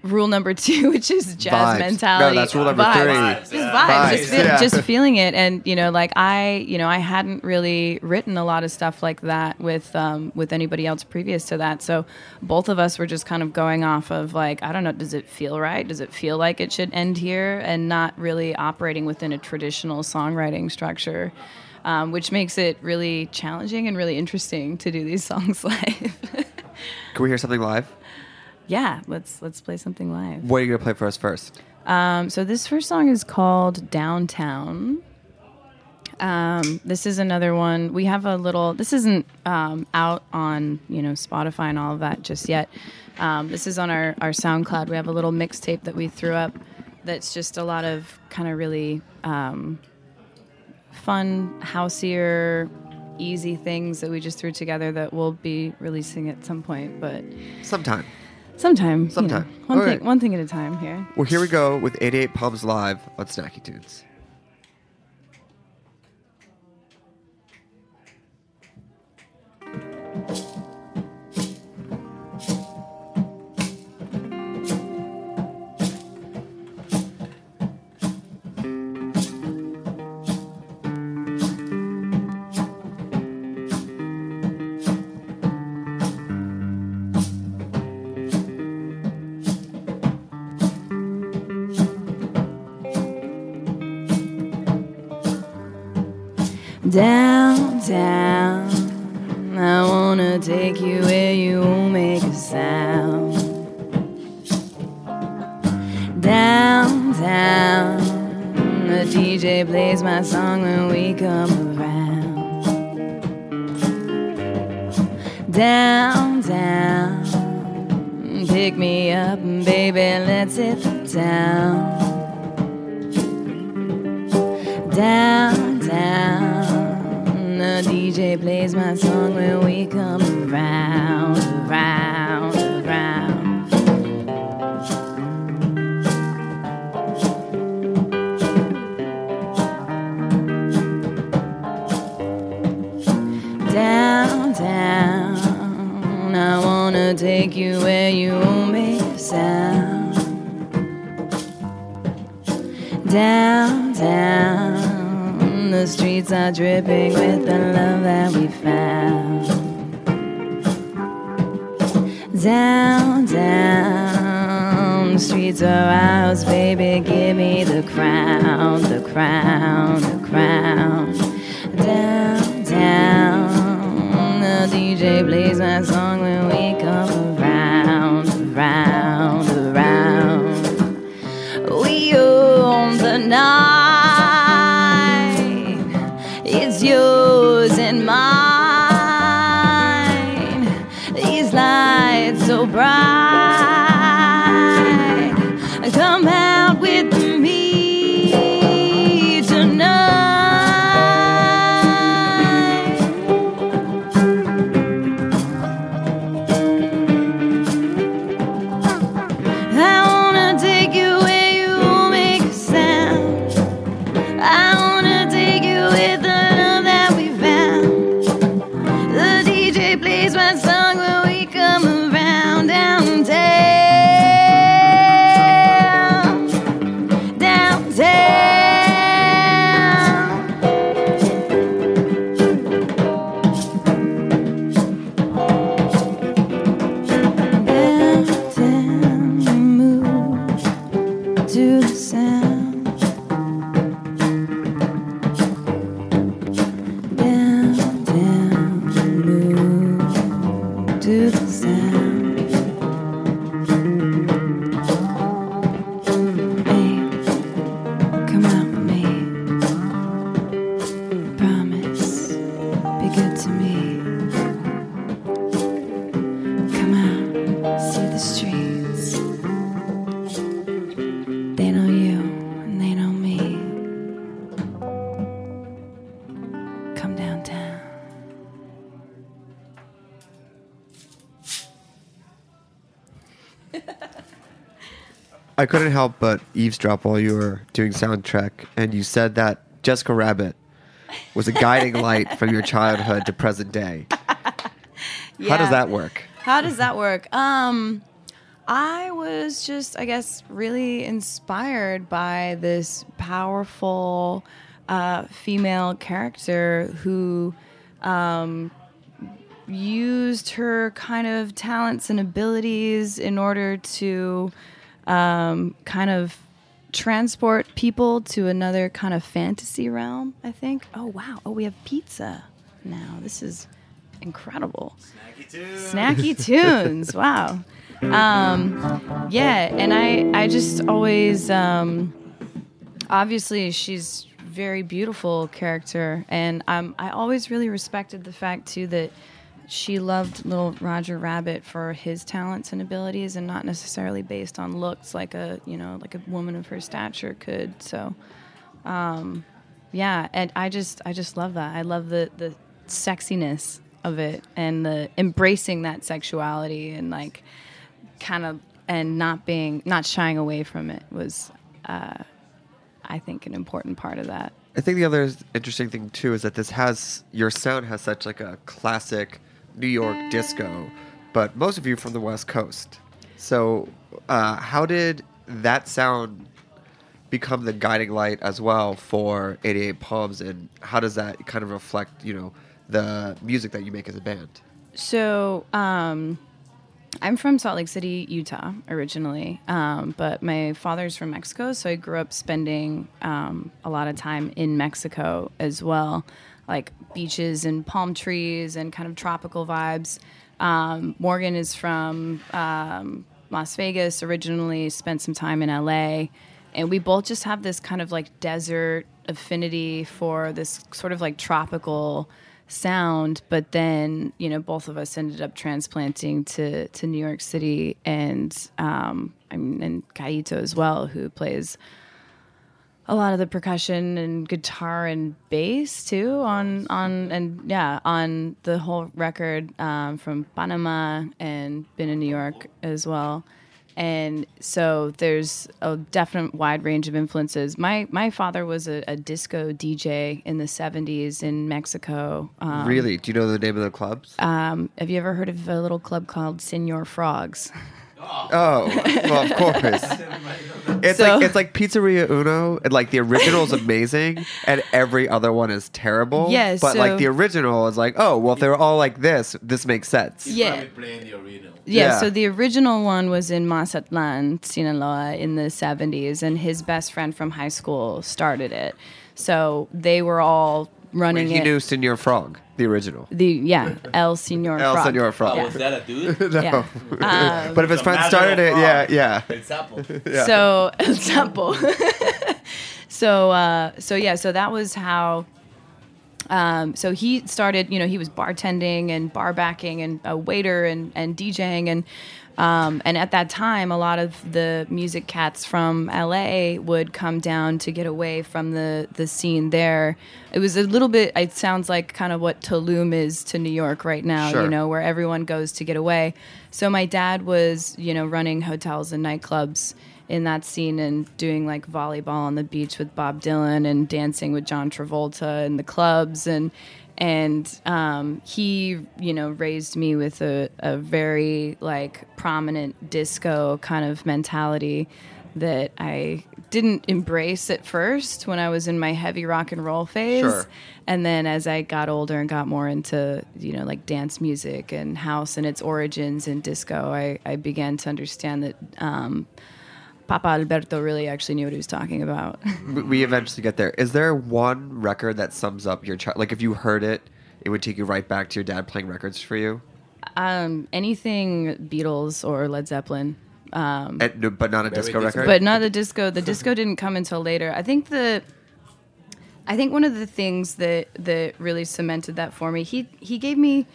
rule number two, which is jazz Vibes. mentality. No, that's rule number Vibes. three. Just Yeah. vibes. Vibes, Just, feel, yeah. just feeling it, and you know, like I, you know, I hadn't really written a lot of stuff like that with um, with anybody else previous to that. So both of us were just kind of going off of like, I don't know, does it feel right? Does it feel like it should end here? And not really operating within a traditional songwriting structure. Um, which makes it really challenging and really interesting to do these songs live. Can we hear something live? yeah, let's let's play something live. What are you going to play for us first? Um, so this first song is called Downtown. Um, this is another one. We have a little. This isn't um, out on you know Spotify and all of that just yet. Um, this is on our our SoundCloud. We have a little mixtape that we threw up. That's just a lot of kind of really um, fun, houseier, easy things that we just threw together that we'll be releasing at some point. But Sometime. sometime, you know, Sometime. one All thing, right. one thing at a time here. Well, here we go with 88 Palms Live on Snacky Tunes. come downtown. I couldn't help but eavesdrop while you were doing soundtrack, and you said that Jessica Rabbit was a guiding light from your childhood to present day. Yeah. How does that work? How does that work? Um, I was just, I guess, really inspired by this powerful uh, female character who um, used her kind of talents and abilities in order to um, kind of transport people to another kind of fantasy realm, I think. Oh, wow. Oh, we have pizza now. This is incredible. Snacky tunes. Snacky tunes. Wow. Um, yeah, and I I just always um, obviously she's very beautiful character, and um, I always really respected the fact too that she loved little Roger Rabbit for his talents and abilities, and not necessarily based on looks like a you know like a woman of her stature could. So, um, yeah, and I just I just love that. I love the the sexiness of it and the embracing that sexuality and like kind of and not being not shying away from it was uh, I think an important part of that. I think the other interesting thing too is that this has your sound has such like a classic New York disco, but most of you from the West Coast. So, uh, how did that sound become the guiding light as well for 88 Palms, and how does that kind of reflect, you know, the music that you make as a band? So, um, I'm from Salt Lake City, Utah, originally, um, but my father's from Mexico, so I grew up spending um, a lot of time in Mexico as well, like beaches and palm trees and kind of tropical vibes. Um, Morgan is from um, Las Vegas, originally spent some time in LA, and we both just have this kind of like desert affinity for this sort of like tropical sound but then you know both of us ended up transplanting to to New York City and um I mean and Kaito as well who plays a lot of the percussion and guitar and bass too on on and yeah on the whole record um, from Panama and been in New York as well and so there's a definite wide range of influences. My my father was a, a disco DJ in the '70s in Mexico. Um, really? Do you know the name of the clubs? Um, have you ever heard of a little club called Señor Frogs? Oh, well, of course. It's So- like it's like Pizzeria Uno, and like the original is amazing, and every other one is terrible. Yeah, but like the original is like, oh, well, if they're all like this, this makes sense. Yeah. playing the original. Yeah, Yeah. so the original one was in Mazatlan, Sinaloa in the 70s, and his best friend from high school started it. So they were all running he it. knew Señor Frog, the original. the yeah, El Señor El Frog. Señor Frog. Yeah. Was that a dude? no. Yeah. Um, but if his friend started it, yeah, yeah. El Sapo. Yeah. So El Sapo. so uh, so yeah, so that was how. Um, so he started, you know, he was bartending and bar backing and a waiter and, and DJing and um, and at that time, a lot of the music cats from LA would come down to get away from the the scene there. It was a little bit. It sounds like kind of what Tulum is to New York right now. Sure. You know, where everyone goes to get away. So my dad was, you know, running hotels and nightclubs in that scene and doing like volleyball on the beach with Bob Dylan and dancing with John Travolta in the clubs and and um, he you know raised me with a, a very like prominent disco kind of mentality that I didn't embrace at first when I was in my heavy rock and roll phase Sure. and then as I got older and got more into, you know, like dance music and house and its origins in disco, I, I began to understand that um, Papa Alberto really actually knew what he was talking about. We- we eventually get there. Is there one record that sums up your child? Like, if you heard it, it would take you right back to your dad playing records for you, um, anything Beatles or Led Zeppelin. Um, and, no, but not a disco record. but not the disco. The disco didn't come until later. I think the I think one of the things that that really cemented that for me, he he gave me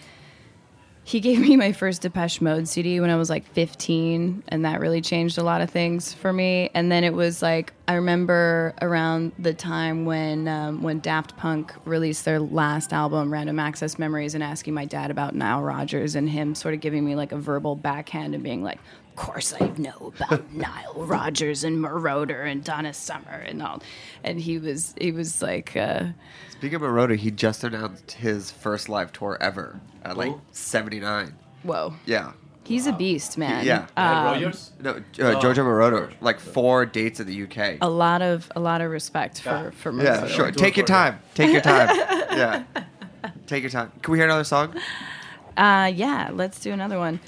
he gave me my first Depeche Mode CD when I was like 15, and that really changed a lot of things for me. And then it was like I remember around the time when um, when Daft Punk released their last album, Random Access Memories, and asking my dad about Nile Rodgers and him sort of giving me like a verbal backhand and being like, "Of course I know about Nile Rodgers and Moroder and Donna Summer and all," and he was he was like. Uh, Speaking of Moroder, he just announced his first live tour ever at like 79. Whoa. Yeah. He's a beast, man. Yeah. Um, No, uh, Giorgio Moroder, like four dates in the UK. a lot of a lot of respect for for Yeah, sure. Take your time. Take your time. yeah. Take your time. Can we hear another song? Uh, yeah, let's do another one.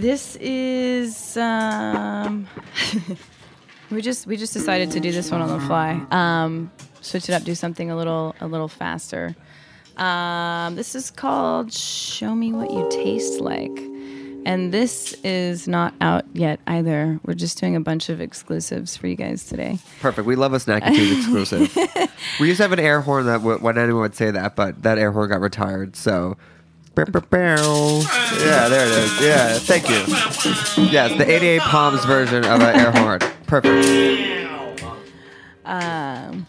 This is um, we just we just decided to do this one on the fly. Um, switch it up, do something a little a little faster. Um, this is called "Show Me What You Taste Like," and this is not out yet either. We're just doing a bunch of exclusives for you guys today. Perfect. We love a Snacky exclusive. we used to have an air horn that w- when anyone would say that, but that air horn got retired. So. Yeah, there it is. Yeah, thank you. Yes, the 88 Palms version of an air horn. Perfect. Um,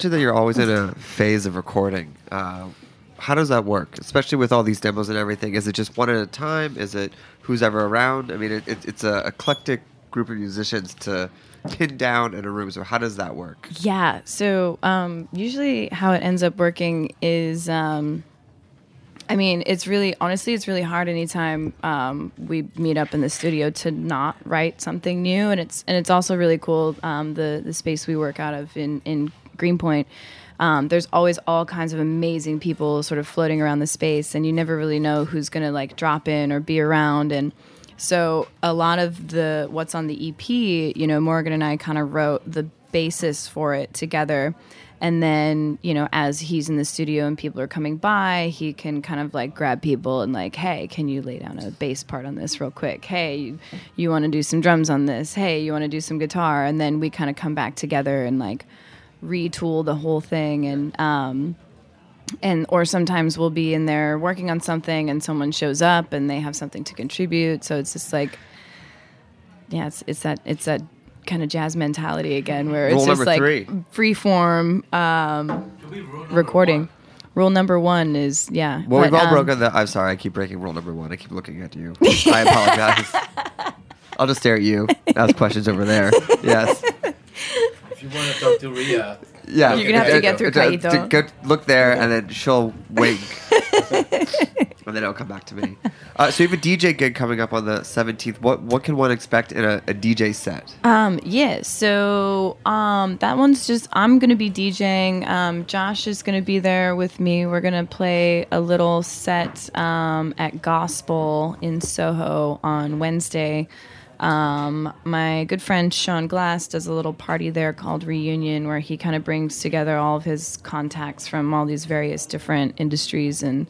mentioned that you're always in a phase of recording. Uh, how does that work, especially with all these demos and everything? Is it just one at a time? Is it who's ever around? I mean, it, it, it's an eclectic group of musicians to pin down in a room. So how does that work? Yeah. So um, usually, how it ends up working is, um, I mean, it's really honestly, it's really hard anytime um, we meet up in the studio to not write something new, and it's and it's also really cool. Um, the the space we work out of in in Greenpoint. Um, there's always all kinds of amazing people sort of floating around the space, and you never really know who's gonna like drop in or be around. And so a lot of the what's on the EP, you know, Morgan and I kind of wrote the basis for it together. And then, you know, as he's in the studio and people are coming by, he can kind of like grab people and like, hey, can you lay down a bass part on this real quick? Hey, you, you want to do some drums on this? Hey, you want to do some guitar? And then we kind of come back together and like retool the whole thing and um and or sometimes we'll be in there working on something and someone shows up and they have something to contribute so it's just like yeah it's it's that it's that kind of jazz mentality again, where Rule it's just like three. free form um, recording. Rule number one is yeah. Well, but, we've all um, broken the. I'm sorry, I keep breaking rule number one. I keep looking at you. I apologize. I'll just stare at you. Ask questions over there. Yes. If you want to talk to Ria, Yeah. You're gonna have to get through Uh, uh, to go- look there, and then she'll wink, and then it'll come back to me. Uh, so you have a DJ gig coming up on the 17th. What what can one expect in a, a DJ set? Um, yeah, so um, that one's just I'm gonna be DJing. Um, Josh is gonna be there with me. We're gonna play a little set um, at Gospel in Soho on Wednesday. Um, my good friend Sean Glass does a little party there called Reunion, where he kind of brings together all of his contacts from all these various different industries and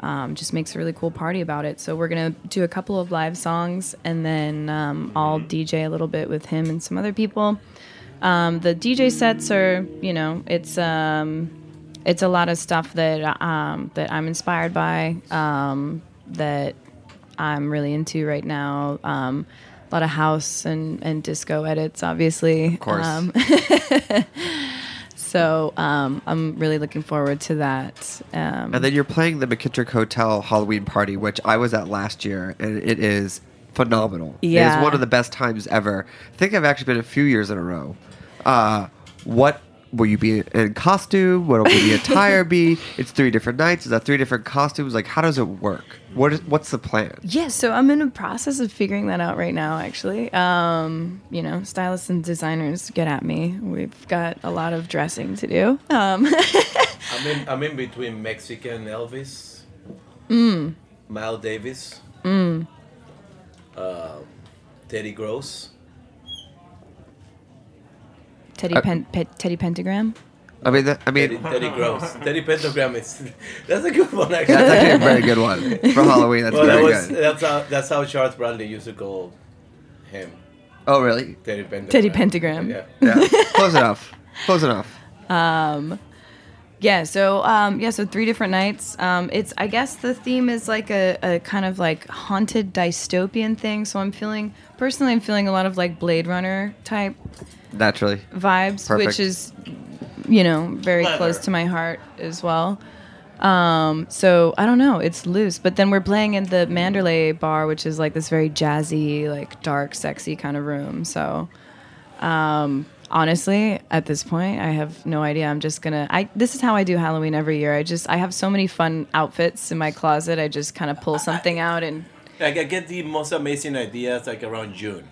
um, just makes a really cool party about it. So we're gonna do a couple of live songs, and then um, I'll DJ a little bit with him and some other people. Um, the DJ sets are, you know, it's um, it's a lot of stuff that um, that I'm inspired by, um, that I'm really into right now. Um, a lot of house and, and disco edits, obviously. Of course. Um, so um, I'm really looking forward to that. Um, And then you're playing the McKittrick Hotel Halloween party, which I was at last year, and it is phenomenal. It Yeah. is one of the best times ever. I think I've actually been a few years in a row. Uh, what will you be in costume? What will the attire be? It's three different nights. Is that three different costumes? Like, how does it work? What is, what's the plan? Yeah, so I'm in the process of figuring that out right now, actually. Um, you know, stylists and designers get at me. We've got a lot of dressing to do. Um, I'm in, I'm in between Mexican Elvis, mm, Miles Davis, mm. uh, Teddy Gross. Teddy, Uh, Pen- Pe- Teddy Pentagram. I mean, that, I mean, Teddy, Teddy Gross. Teddy Pentagram is that's a good one. Actually. That's actually a very good one. For Halloween, that's well, very that was, good. That's how that's how Charles Bradley used to call him. Oh, really? Teddy Pentagram. Teddy Pentagram. Yeah. Yeah. Close enough. Close enough. Um, yeah, so um, yeah, so three different nights. Um, it's I guess the theme is like a, a kind of like haunted dystopian thing. So I'm feeling personally, I'm feeling a lot of like Blade Runner type Naturally. vibes, Perfect. which is you know very Clever. close to my heart as well. Um, so I don't know, it's loose. But then we're playing in the Manderley bar, which is like this very jazzy, like dark, sexy kind of room. So um, honestly, at this point, I have no idea. I'm just gonna. I this is how I do Halloween every year. I just I have so many fun outfits in my closet. I just kind of pull something out and Like I get the most amazing ideas like around June.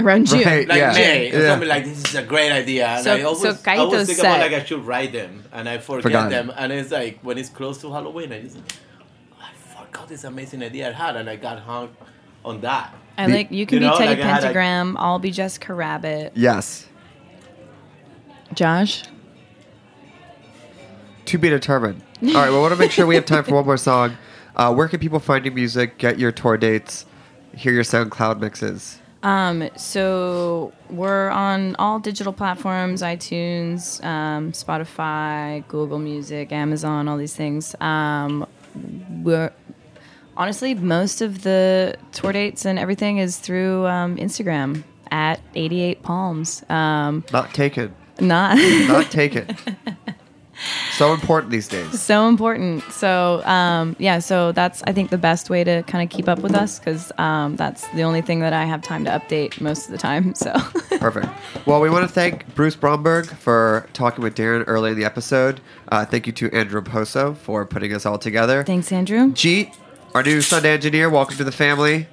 around June. Right, Like yeah. May, or Yeah. something like this is a great idea. And So- I always, so I Kaito always think said- about like I should write them, and I forget Forgot. them. And it's like when it's close to Halloween, I just I forgot this amazing idea I had, and I got hung on that. I like you can You know, be Teddy like I like- Pentagram. I'll be Jessica Rabbit. Yes. Josh. To be determined. All right. Well, I want to make sure we have time for one more song. Uh, where can people find your music, get your tour dates, hear your SoundCloud mixes? Um, so we're on all digital platforms: iTunes, um, Spotify, Google Music, Amazon, all these things. Um, we're honestly most of the tour dates and everything is through um, Instagram at 88 Palms. Um, Not taken. Not Not take it. so important these days. so important. So um, yeah, so that's I think the best way to kind of keep up with us because um, that's the only thing that I have time to update most of the time. So Perfect. Well, we want to thank Bruce Bromberg for talking with Darren early in the episode. Uh, thank you to Andrew Poso for putting us all together. thanks, Andrew. Jeet, our new Sunday engineer, welcome to the family.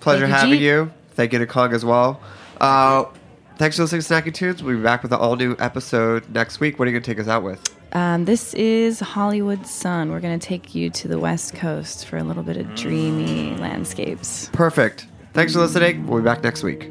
Pleasure you, having Jeet. you. Thank you to Kong as well. Uh, thanks for listening to Snacky Tunes. We'll be back with an all new episode next week. What are you going to take us out with? Um, this is Hollywood Sun. We're going to take you to the West Coast for a little bit of dreamy landscapes. Perfect. Thanks for listening. We'll be back next week.